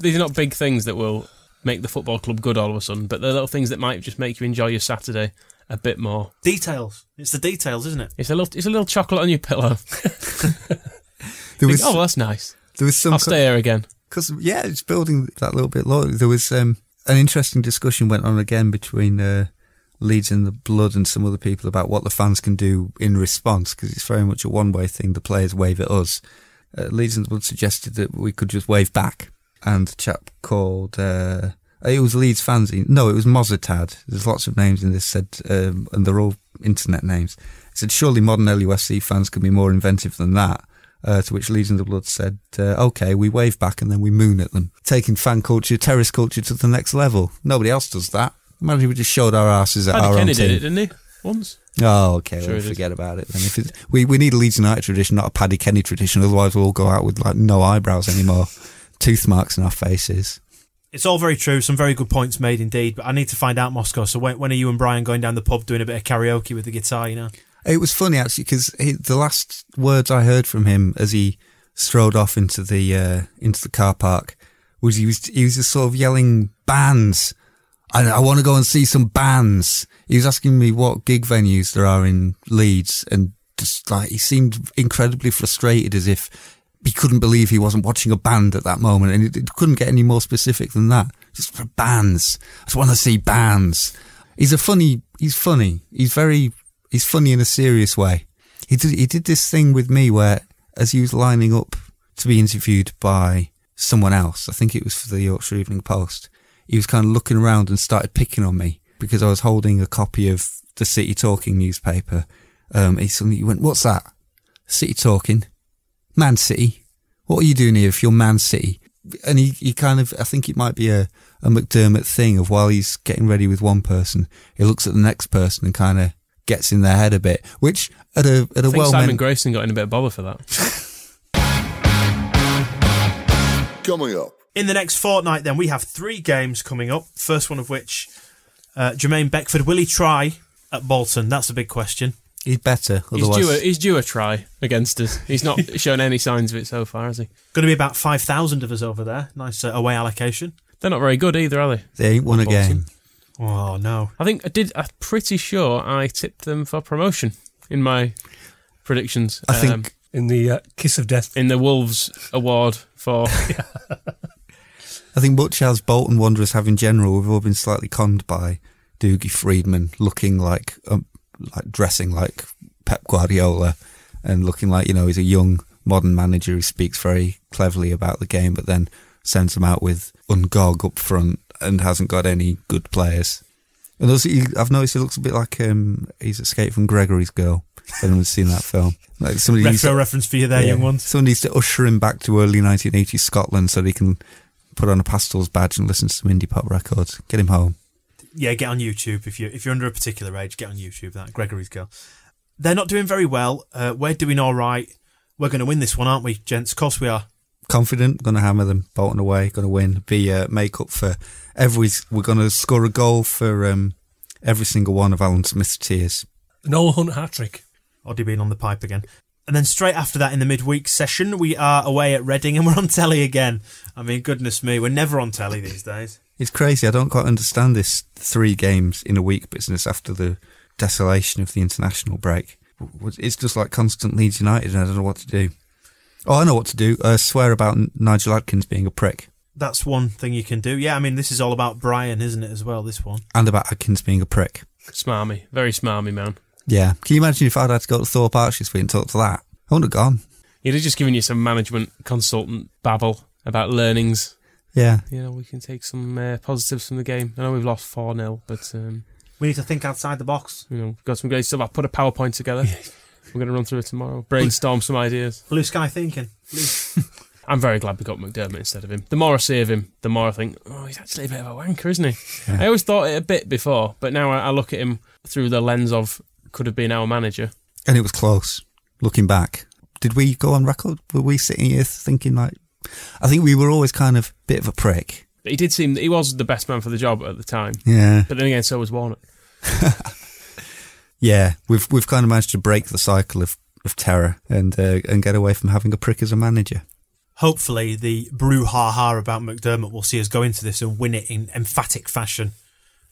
These are not big things that will make the football club good all of a sudden, but they're little things that might just make you enjoy your Saturday a bit more. Details. It's the details, isn't it? It's a little, it's a little chocolate on your pillow. There Think, was- oh, that's nice. There was some I'll stay here again. Because yeah, it's building that little bit lower. There was um, an interesting discussion went on again between uh, Leeds in the Blood and some other people about what the fans can do in response because it's very much a one-way thing. The players wave at us. Uh, Leeds in the Blood suggested that we could just wave back, and a chap called uh, it was Leeds fans. No, it was Mozartad. There's lots of names in this said, um, and they're all internet names. It said surely modern LUFC fans can be more inventive than that. Uh, to which Legion of the Blood said, uh, okay, we wave back and then we moon at them. Taking fan culture, terrace culture to the next level. Nobody else does that. Imagine we just showed our asses at Paddy our Kenny own did it, didn't he? Once. Oh, okay. Sure well, it is. forget about it then. If it, we we need a Leeds United tradition, not a Paddy Kenny tradition. Otherwise, we'll all go out with like no eyebrows anymore, tooth marks in our faces. It's all very true. Some very good points made indeed. But I need to find out Moscow. So when, when are you and Brian going down the pub doing a bit of karaoke with the guitar? You know. It was funny actually because the last words I heard from him as he strode off into the uh, into the car park was he was he was just sort of yelling bands. I, I want to go and see some bands. He was asking me what gig venues there are in Leeds, and just like he seemed incredibly frustrated, as if he couldn't believe he wasn't watching a band at that moment, and it, it couldn't get any more specific than that. Just for bands, I just want to see bands. He's a funny. He's funny. He's very. He's funny in a serious way. He did. He did this thing with me where, as he was lining up to be interviewed by someone else, I think it was for the Yorkshire Evening Post. He was kind of looking around and started picking on me because I was holding a copy of the City Talking newspaper. Um, he suddenly went, "What's that? City Talking, Man City. What are you doing here if you're Man City?" And he, he kind of, I think it might be a, a McDermott thing of while he's getting ready with one person, he looks at the next person and kind of gets in their head a bit, which at a at I a think well Simon Grayson got in a bit of bother for that. Coming up. In the next fortnight, then we have three games coming up. First one of which, uh, Jermaine Beckford will he try at Bolton? That's a big question. He's better. He's due, a, he's due a try against us. He's not shown any signs of it so far, has he? Going to be about five thousand of us over there. Nice uh, away allocation. They're not very good either, are they? They ain't won a game. Oh no! I think I did. I'm pretty sure I tipped them for promotion in my predictions. I think- in the uh, kiss of death in the Wolves award for. I think much as Bolton Wanderers have in general, we've all been slightly conned by Dougie Freedman looking like, um, like dressing like Pep Guardiola and looking like, you know, he's a young modern manager who speaks very cleverly about the game, but then sends them out with Ngog up front and hasn't got any good players. And also, I've noticed he looks a bit like um, he's escaped from Gregory's Girl. If anyone's seen that film, like somebody Retro to- reference for you there, young ones. Someone needs to usher him back to early 1980s Scotland so that he can put on a pastels badge and listen to some indie pop records. Get him home. Yeah, get on YouTube if you if you're under a particular age. Get on YouTube. That Gregory's girl. They're not doing very well. Uh, we're doing all right. We're going to win this one, aren't we, gents? Of course we are. Confident, going to hammer them. Bolton away, going to win. Be uh, make up for every. We're going to score a goal for um, every single one of Alan Smith's tears. an Noel Hunt hat trick. Oddie being on the pipe again. And then straight after that, in the midweek session, we are away at Reading and we're on telly again. I mean, goodness me, we're never on telly these days. It's crazy. I don't quite understand this three games in a week business after the desolation of the international break. It's just like constant Leeds United, and I don't know what to do. Oh, I know what to do. Uh, swear about Nigel Adkins being a prick, That's one thing you can do. Yeah, I mean, this is all about Brian, isn't it, as well, this one? and about Adkins being a prick. Smarmy, very smarmy man. Yeah. Can you imagine if I'd had to go to Thorpe Arch this week and talk to that? I wouldn't have gone. He'd have just given you some management consultant babble about learnings. Yeah. You know, we can take some uh, positives from the game. I know we've lost 4 0, but, um, We need to think outside the box. you know, we've got some great stuff. I've put a PowerPoint together. We're going to run through it tomorrow. Brainstorm some ideas. Blue sky thinking. Blue. I'm very glad we got McDermott instead of him. The more I see of him, the more I think, oh, he's actually a bit of a wanker, isn't he? Yeah. I always thought it a bit before, but now I, I look at him through the lens of could have been our manager. And it was close. Looking back, did we go on record? Were we sitting here thinking like? I think we were always kind of a bit of a prick. But he did seem that he was the best man for the job at the time. Yeah. But then again, so was Warnock. Yeah, we've we've kind of managed to break the cycle of, of terror and uh, and get away from having a prick as a manager. Hopefully, the brouhaha about McDermott will see us go into this and win it in emphatic fashion.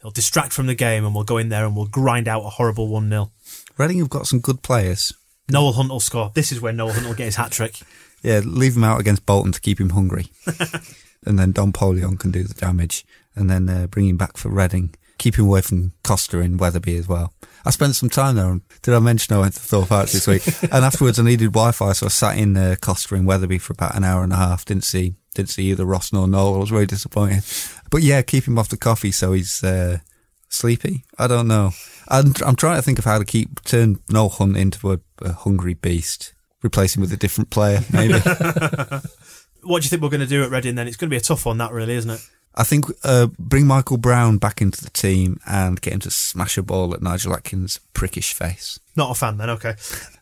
He'll distract from the game and we'll go in there and we'll grind out a horrible 1 0. Reading have got some good players. Noel Hunt will score. This is where Noel Hunt will get his hat trick. Yeah, leave him out against Bolton to keep him hungry, and then Dom Poleon can do the damage, and then uh, bring him back for Reading. Keep him away from Costa in Wetherby as well. I spent some time there. and Did I mention I went to Thorpe Arch this week? and afterwards, I needed Wi-Fi, so I sat in uh, Costa in Wetherby for about an hour and a half. Didn't see didn't see either Ross nor Noel. I was very disappointed. But yeah, keep him off the coffee so he's uh, sleepy. I don't know. I'm, I'm trying to think of how to keep turn Noel Hunt into a, a hungry beast. Replace him with a different player, maybe. What do you think we're going to do at Reading then? It's going to be a tough one, that really, isn't it? I think uh, bring Michael Brown back into the team and get him to smash a ball at Nigel Adkins' prickish face. Not a fan then, okay.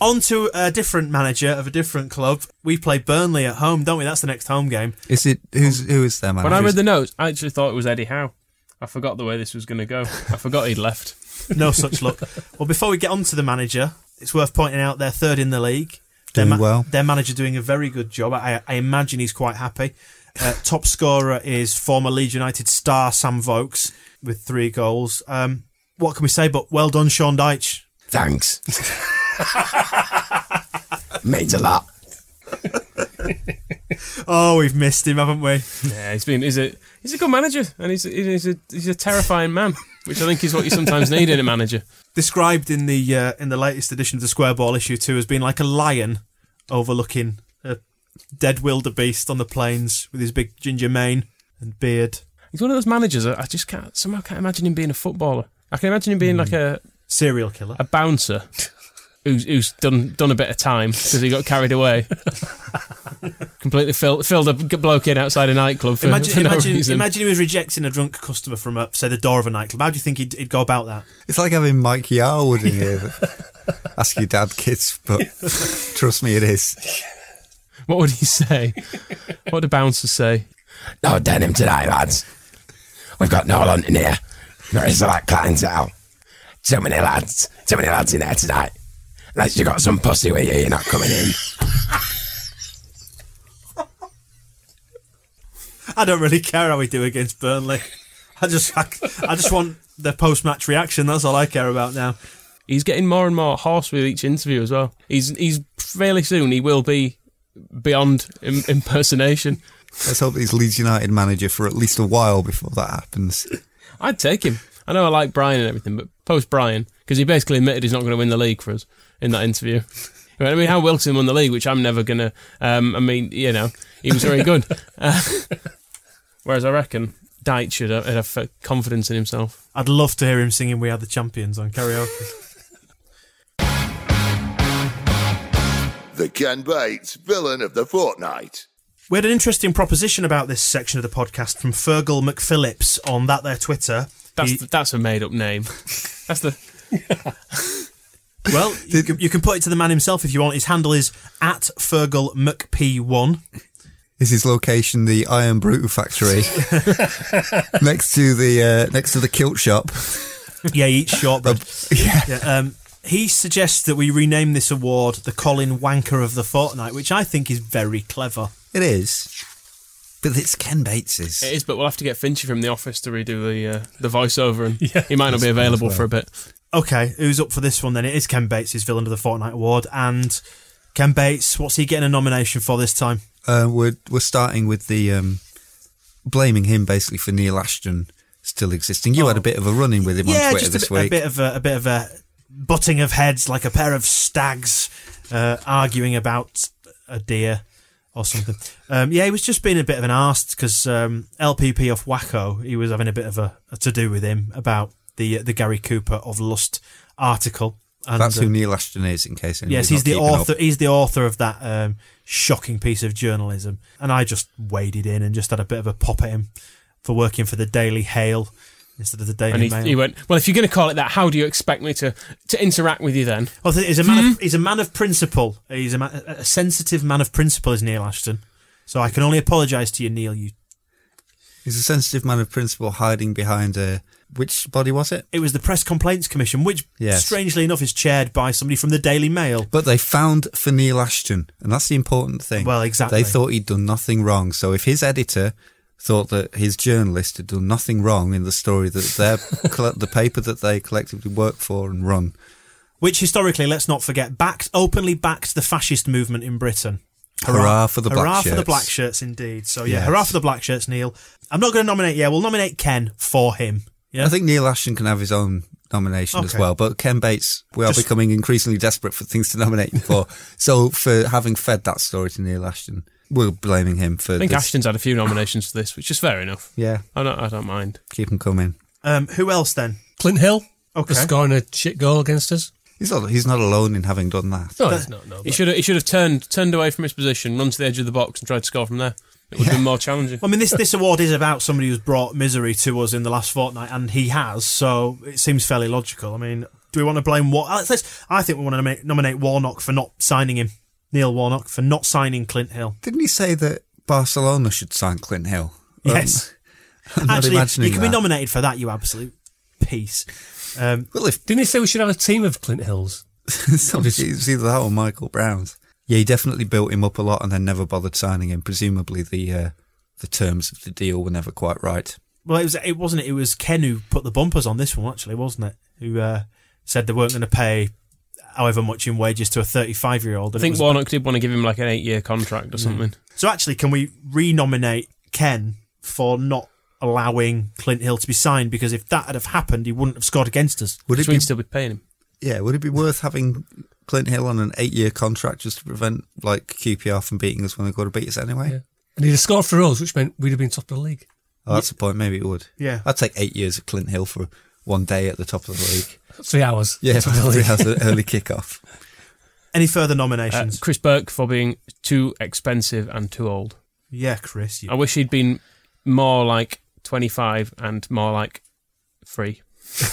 On to a different manager of a different club. We play Burnley at home, don't we? That's the next home game. Is it who's who is their manager? When I read the notes, I actually thought it was Eddie Howe. I forgot the way this was going to go. I forgot he'd left. No such luck. Well, before we get on to the manager, it's worth pointing out they're third in the league. Doing their well. Their manager doing a very good job. I, I imagine he's quite happy. Uh, top scorer is former Leeds United star Sam Vokes with three goals. Um, what can we say? But well done, Sean Dyche. Thanks. Means a lot. Oh, we've missed him, haven't we? Yeah, he's been. He's a he's a good manager, and he's he's a he's a terrifying man, which I think is what you sometimes need in a manager. Described in the uh, in the latest edition of the Square Ball issue two as being like a lion overlooking a dead wildebeest on the plains with his big ginger mane and beard. He's one of those managers. I I just can't somehow can't imagine him being a footballer. I can imagine him being like a serial killer, a bouncer. Who's, who's done done a bit of time because he got carried away, completely filled filled a g- bloke in outside a nightclub for, Imagine, for no imagine, reason. imagine he was rejecting a drunk customer from, uh, say, the door of a nightclub. How do you think he'd, he'd go about that? It's like having Mike Yarwood in here. Ask your dad, kids, but trust me, it is. What would he say? what do bouncers say? No denim today, lads. We've got no Hunt in here. There is like clientele. Too many lads. Too many lads in there tonight. Unless you got some pussy with you, you're not coming in. I don't really care how we do against Burnley. I just, I, I just want the post-match reaction. That's all I care about now. He's getting more and more hoarse with each interview as well. He's he's fairly soon he will be beyond Im- impersonation. Let's hope he's Leeds United manager for at least a while before that happens. I'd take him. I know I like Brian and everything, but post Brian because he basically admitted he's not going to win the league for us in that interview. I mean, how Wilson won the league, which I'm never going to. Um, I mean, you know, he was very good. Uh, whereas I reckon Dyche should have, have confidence in himself. I'd love to hear him singing "We Are the Champions" on karaoke. The Ken Bates Villain of the Fortnight. We had an interesting proposition about this section of the podcast from Fergal McPhillips on that their Twitter. That's He- the, that's a made up name. That's the well, you can, you can put it to the man himself if you want. His handle is at Fergal McP1. Is his location the Irn-Bru factory next to the uh, next to the kilt shop? Yeah, he eats shortbread. yeah. Yeah, um, he suggests that we rename this award the Colin Wanker of the Fortnight, which I think is very clever. It is, but it's Ken Bates's. It is, but we'll have to get Finchy from the office to redo the uh, the voiceover, and Yeah. he might not be As well, available for a bit. Okay, who's up for this one then? It is Ken Bates' Villain of the Fortnight award, and Ken Bates, what's he getting a nomination for this time? Uh, we're we're starting with the um, blaming him basically for Neil Ashton still existing. You had a bit of a run in with him Oh. yeah, on Twitter just a this bit, a bit of a, a bit of a butting of heads, like a pair of stags uh, arguing about a deer or something. Um, yeah, he was just being a bit of an arse because um, LPP of WACCOE, he was having a bit of a, a to do with him about the the Gary Cooper of Lust article. And, That's uh, who Neil Ashton is, in case Yes, he's the author. up. He's the author of that um, shocking piece of journalism. And I just waded in and just had a bit of a pop at him for working for the Daily Hail instead of the Daily And he, Mail. he went, well, if you're going to call it that, how do you expect me to, to interact with you then? Well, he's a man. Hmm? Of, he's a man of principle. He's a, man, a sensitive man of principle. Is Neil Ashton. So I can only apologise to you, Neil. You. He's a sensitive man of principle hiding behind a. Which body was it? It was the Press Complaints Commission, which, Yes. strangely enough, is chaired by somebody from the Daily Mail. But they found for Neil Ashton, and that's the important thing. Well, exactly. They thought he'd done nothing wrong. So if his editor thought that his journalist had done nothing wrong in the story that their the paper that they collectively work for and run, Which historically, let's not forget, backed openly backed the fascist movement in Britain. Hurrah for the black hurrah for the shirts. black shirts, indeed. So yeah, Yes. hurrah for the black shirts, Neil. I'm not going to nominate. Yeah, we'll nominate Ken for him. Yeah, I think Neil Ashton can have his own nomination as well. But Ken Bates, we are Just- becoming increasingly desperate for things to nominate for. so for having fed that story to Neil Ashton, we're blaming him for. I think this. Ashton's had a few nominations for this, which is fair enough. Yeah, I don't, I don't mind. keep him coming. Um, who else then? Clint Hill Okay. for scoring a shit goal against us. He's not. He's not alone in having done that. No, he's not. No, He should have, he should have turned turned away from his position, run to the edge of the box, and tried to score from there. It would have been more challenging. I mean, this this award is about somebody who's brought misery to us in the last fortnight, and he has. So it seems fairly logical. I mean, do we want to blame what? Let's, let's, I think we want to nominate, nominate Warnock for not signing him. Neil Warnock for not signing Clint Hill. Didn't he say that Barcelona should sign Clint Hill? Yes. Um, I'm not Actually, imagining you can be nominated for that. You absolute piece. Um, Well, if Didn't he say we should have a team of Clint Hills? somebody, it's either that or Michael Brown's. Yeah, he definitely built him up a lot and then never bothered signing him. Presumably, the uh, the terms of the deal were never quite right. well, it was it wasn't it. It was Ken who put the bumpers on this one, actually, wasn't it? Who uh, said they weren't going to pay however much in wages to a 35 year old. I think Warnock did want to give him like an eight year contract or something. So actually, can we renominate Ken for not allowing Clint Hill to be signed? Because if that had have happened, he wouldn't have scored against us. Would it Which be we'd still be paying him. yeah? Would it be worth having Clint Hill on an eight year contract just to prevent like QPR from beating us when they go to beat us anyway? Yeah. And he'd have scored for us, which meant we'd have been top of the league. Oh, that's the point. Maybe it would. Yeah. I'd take eight years of Clint Hill for one day at the top of the league. Three hours. Yeah, Top of the three league. hours early kickoff. Any further Uh, nominations? Chris Burke for being too expensive and too old. yeah, Chris. You, I wish he'd been more like 25 and more like free.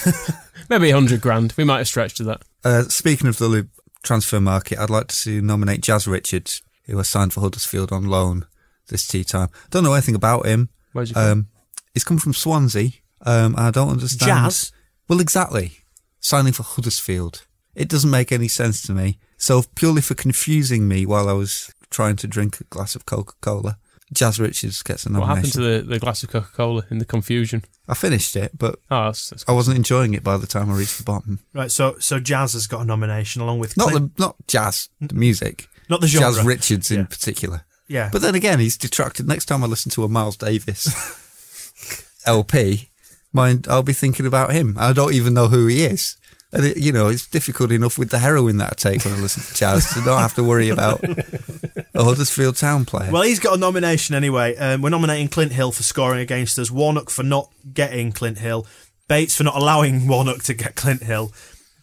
Maybe 100 grand. We might have stretched to that. Uh, speaking of the li- transfer market, I'd like to nominate Jazz Richards, who was signed for Huddersfield on loan this tea time. Don't know anything about him. Where's he from? Um, he's come from Swansea. Um, I don't understand. Jazz? Well, exactly. Signing for Huddersfield. It doesn't make any sense to me. So purely for confusing me while I was trying to drink a glass of Coca Cola, Jazz Richards gets a nomination. What happened to the, the glass of Coca Cola in the confusion? I finished it, but Oh, that's, that's I wasn't enjoying it by the time I reached the bottom. right. So so Jazz has got a nomination along with Not Clint. the not jazz, the music. Not the genre. Jazz Richards in Yeah. particular. yeah. But then again, he's detracted. Next time I listen to a Miles Davis LP, mind I'll be thinking about him. I don't even know who he is. And it, you know, it's difficult enough with the heroin that I take when I listen to jazz to not have to worry about a Huddersfield Town player. Well, he's got a nomination anyway. Um, we're nominating Clint Hill for scoring against us, Warnock for not getting Clint Hill, Bates for not allowing Warnock to get Clint Hill,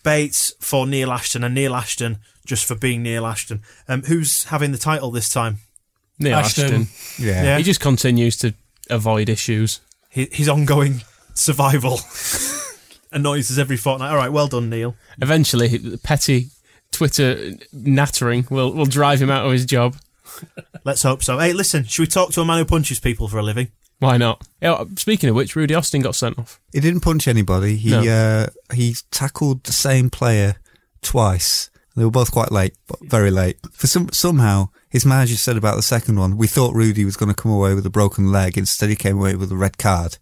Bates for Neil Ashton, and Neil Ashton just for being Neil Ashton. Um, who's having the title this time? Neil Ashton. Ashton. yeah. Yeah. He just continues to avoid issues. His, his ongoing survival annoys us every fortnight. All right, well done, Neil. Eventually, petty Twitter nattering will, will drive him out of his job. Let's hope so. Hey, listen, should we talk to a man who punches people for a living? Why not? Yeah, speaking of which, Rudy Austin got sent off. He didn't punch anybody. He uh, he tackled the same player twice. They were both quite late, but very late. For some somehow, his manager said about the second one, we thought Rudy was going to come away with a broken leg. Instead, he came away with a red card.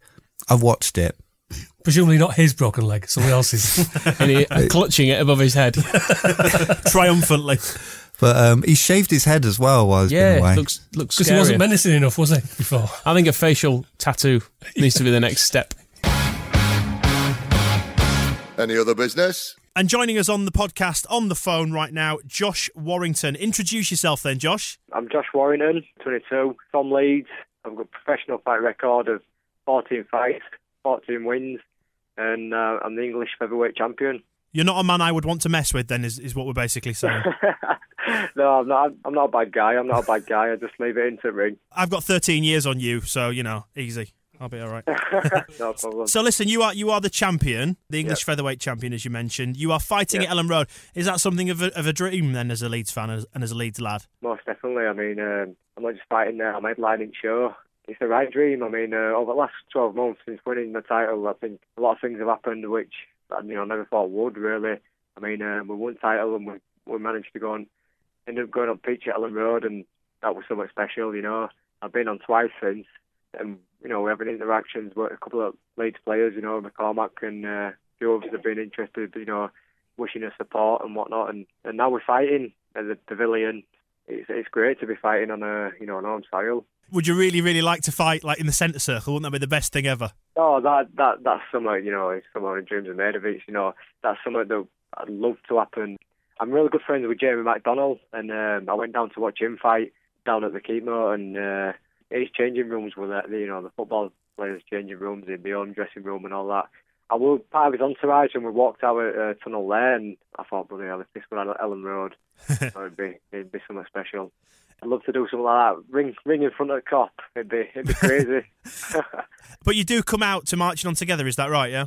I've watched it. Presumably not his broken leg, somebody else's. And he uh, clutching it above his head. Triumphantly. But um, he shaved his head as well while he's been Yeah, away. looks looks Because he scary. wasn't menacing enough, was he, before? I think a facial tattoo needs to be the next step. Any other business? And joining us on the podcast on the phone right now, Josh Warrington. Introduce yourself then, Josh. I'm Josh Warrington, 22, from Leeds. I've got a professional fight record of 14 fights, 14 wins, and uh, I'm the English featherweight champion. You're not a man I would want to mess with. Then is is what we're basically saying. no, I'm not. I'm not a bad guy. I'm not a bad guy. I just leave it into the ring. I've got 13 years on you, so you know, easy. I'll be all right. no problem. So listen, you are you are the champion, the English featherweight champion, as you mentioned. You are fighting at Elland Road. Is that something of a, of a dream then, as a Leeds fan and as- and as a Leeds lad? Most definitely. I mean, um, I'm not just fighting there. I'm headlining show. It's the right dream. I mean, uh, over the last 12 months since winning the title, I think a lot of things have happened which I you know never thought would really. I mean, um, we won title and we, we managed to go and end up going up pitch at Elland Road, and that was something special. You know, I've been on twice since, and you know, we're having interactions with a couple of Leeds players. You know, McCormack and uh, few others have been interested. You know, wishing us support and whatnot, and and now we're fighting at the pavilion. It's it's great to be fighting on a you know an home style. Would you really, really like to fight like in the centre circle? Wouldn't that be the best thing ever? Oh, that that that's something you know. It's something my dreams are made of. It's you know that's something that I'd love to happen. I'm really good friends with Jamie McDonald, and um, I went down to watch him fight down at the Keepmoat, and uh, his changing rooms were there. You know, the football players' changing rooms in the own dressing room and all that. I was part of his entourage, and we walked our uh, tunnel there, and I thought, bloody hell, if this were on Elland Road, it'd be it'd be something special. I'd love to do something like that. Ring, ring in front of the Kop. It'd be, it'd be crazy. But you do come out to marching on together, is that right? Yeah.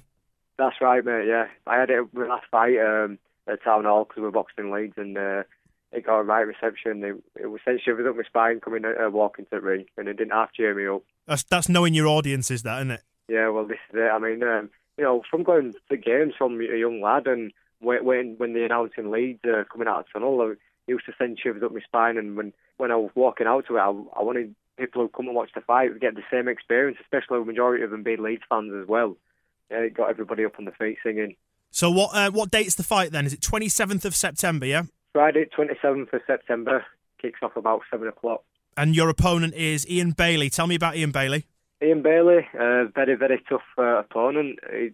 That's right, mate. Yeah, I had it my last fight um, at Town Hall because we were boxing in Leeds, and uh, it got a right reception. It, it was sent shivers up my spine coming uh, walking to the ring, and it didn't half cheer me up. That's that's knowing your audience, is that, isn't it? Yeah, well, this is it. I mean, um, you know, from going to games from a young lad, and when when, they announced in Leeds uh, coming out of the tunnel, I used to send shivers up my spine, and when when I was walking out to it, I, I wanted people who come and watch the fight to get the same experience, especially the majority of them being Leeds fans as well. Yeah, it got everybody up on the feet singing. So what uh, what date's the fight then? Is it 27th of September? Yeah. Friday, 27th of September, kicks off about 7 o'clock. And your opponent is Ian Bailey. Tell me about Ian Bailey. Ian Bailey, uh, very, very tough uh, opponent. He,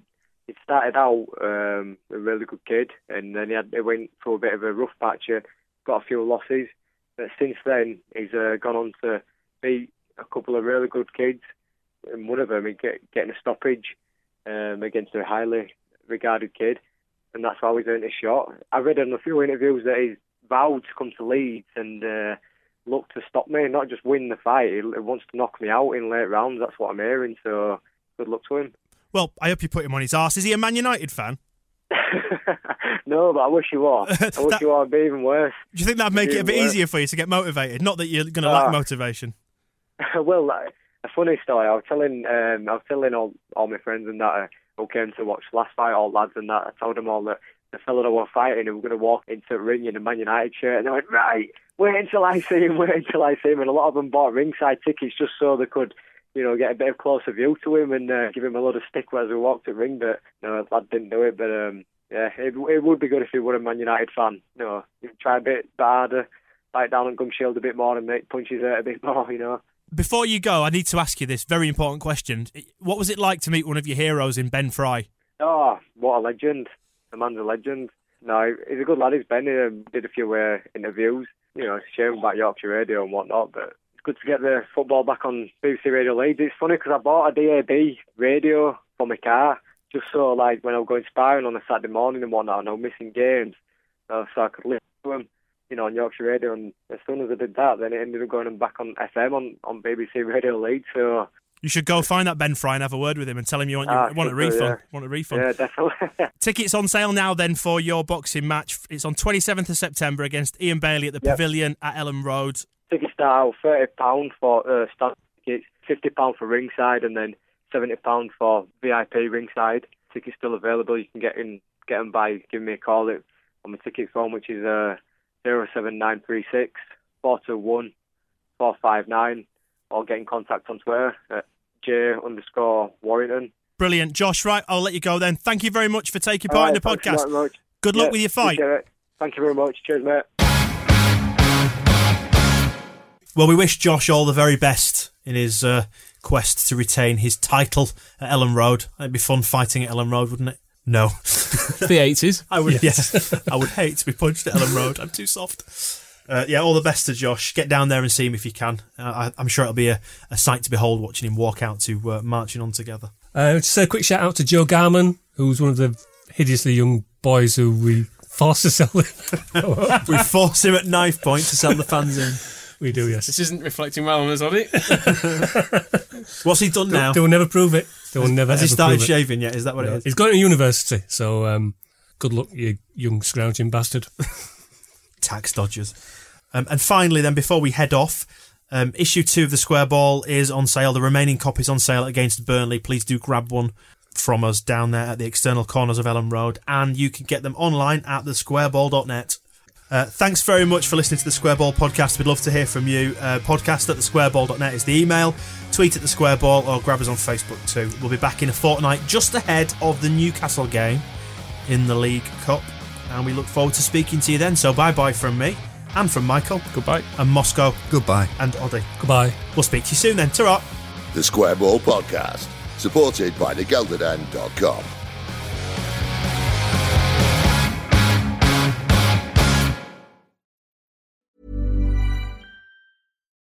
he started out um, a really good kid, and then he, had, he went through a bit of a rough patch, uh, got a few losses. But since then, he's uh, gone on to beat a couple of really good kids, and one of them he get, getting a stoppage um, against a highly regarded kid, and that's how he's earned his shot. I read in a few interviews that he's vowed to come to Leeds and uh, look to stop me, not just win the fight. He, wants to knock me out in late rounds. That's what I'm hearing. So good luck to him. Well, I hope you put him on his arse. Is he a Man United fan? no, but I wish he was. I wish he was. It'd be even worse. Do you think that'd make it a bit worse. easier for you to get motivated? Not that you're going to Ah. lack motivation. well, a funny story. I was telling, um, I was telling all, all my friends and that uh, who came to watch last fight, all lads and that. I told them all that the fella that were fighting, who were going to walk into the ring in a Man United shirt, and they went, right, wait until I see him, wait until I see him. And a lot of them bought ringside tickets just so they could, you know, get a bit of closer view to him and uh, give him a lot of stick as we walked the ring. But no, that didn't do it. But um, yeah, it, it would be good if he were a Man United fan. You know, try a bit harder, bite down on Gum Shield a bit more, and make punches out a bit more. You know. Before you go, I need to ask you this very important question. What was it like to meet one of your heroes in Ben Fry? Oh, what a legend. The man's a legend. No, he's a good lad. He's been um, did a few uh, interviews. You know, sharing about Yorkshire Radio and whatnot, but it's good to get the football back on BBC Radio Leeds. It's funny because I bought a DAB radio for my car just so, like, when I was going sparring on a Saturday morning and whatnot and I was missing games, so I could listen to them, you know, on Yorkshire Radio. And as soon as I did that, then it ended up going back on FM on, on BBC Radio Leeds. So, You should go find that Ben Fry and have a word with him and tell him you want, your, Ah, want a refund. yeah. Want a refund. yeah, definitely. Tickets on sale now then for your boxing match. It's on 27th of September against Ian Bailey at the Yep. Pavilion at Elland Road. tickets start out thirty pound for uh, stand tickets, fifty pound for ringside, and then seventy pound for VIP ringside. Tickets still available. You can get in, get them by giving me a call it on my ticket phone, which is uh zero seven nine three six four two one four five nine, or get in contact on Twitter at j underscore Warrington. Brilliant. Josh, right, I'll let you go then. Thank you very much for taking part in the All right, thanks podcast. very much. Good luck Yeah, with your fight. appreciate. Thank you very much. Cheers, mate. Well, we wish Josh all the very best in his uh, quest to retain his title at Elland Road. It'd be fun fighting at Elland Road, wouldn't it? No. The 80s. I would, Yes. yes. I would hate to be punched at Elland Road. I'm too soft. Uh, yeah, all the best to Josh. Get down there and see him if you can. Uh, I, I'm sure it'll be a, a sight to behold watching him walk out to uh, marching on together. Uh, just a quick shout out to Joe Garman, who's one of the hideously young boys who we force to sell it. we force him at knife point to sell the fanzine. We do, yes. This isn't reflecting well on us, on it? What's he done now? They will never prove it. They will never. Has he started prove it. shaving yet? Is that what No. it is? He's going to university, so um, good luck, you young scrounging bastard. tax dodgers. Um, and finally, then, before we head off, um, issue two of the Square Ball is on sale. The remaining copies on sale against Burnley. Please do grab one from us down there at the external corners of Elland Road, and you can get them online at thesquareball.net. Uh, thanks very much for listening to the Square Ball podcast. We'd love to hear from you. Uh, podcast at thesquareball.net is the email. Tweet at the Square Ball or grab us on Facebook too. We'll be back in a fortnight just ahead of the Newcastle game in the League Cup. And we look forward to speaking to you then. So bye bye from me and from Michael. Goodbye. And Moscow. Goodbye. And Oddy. Goodbye. We'll speak to you soon then. ta The Square Ball Podcast, supported by thegelderdend.com.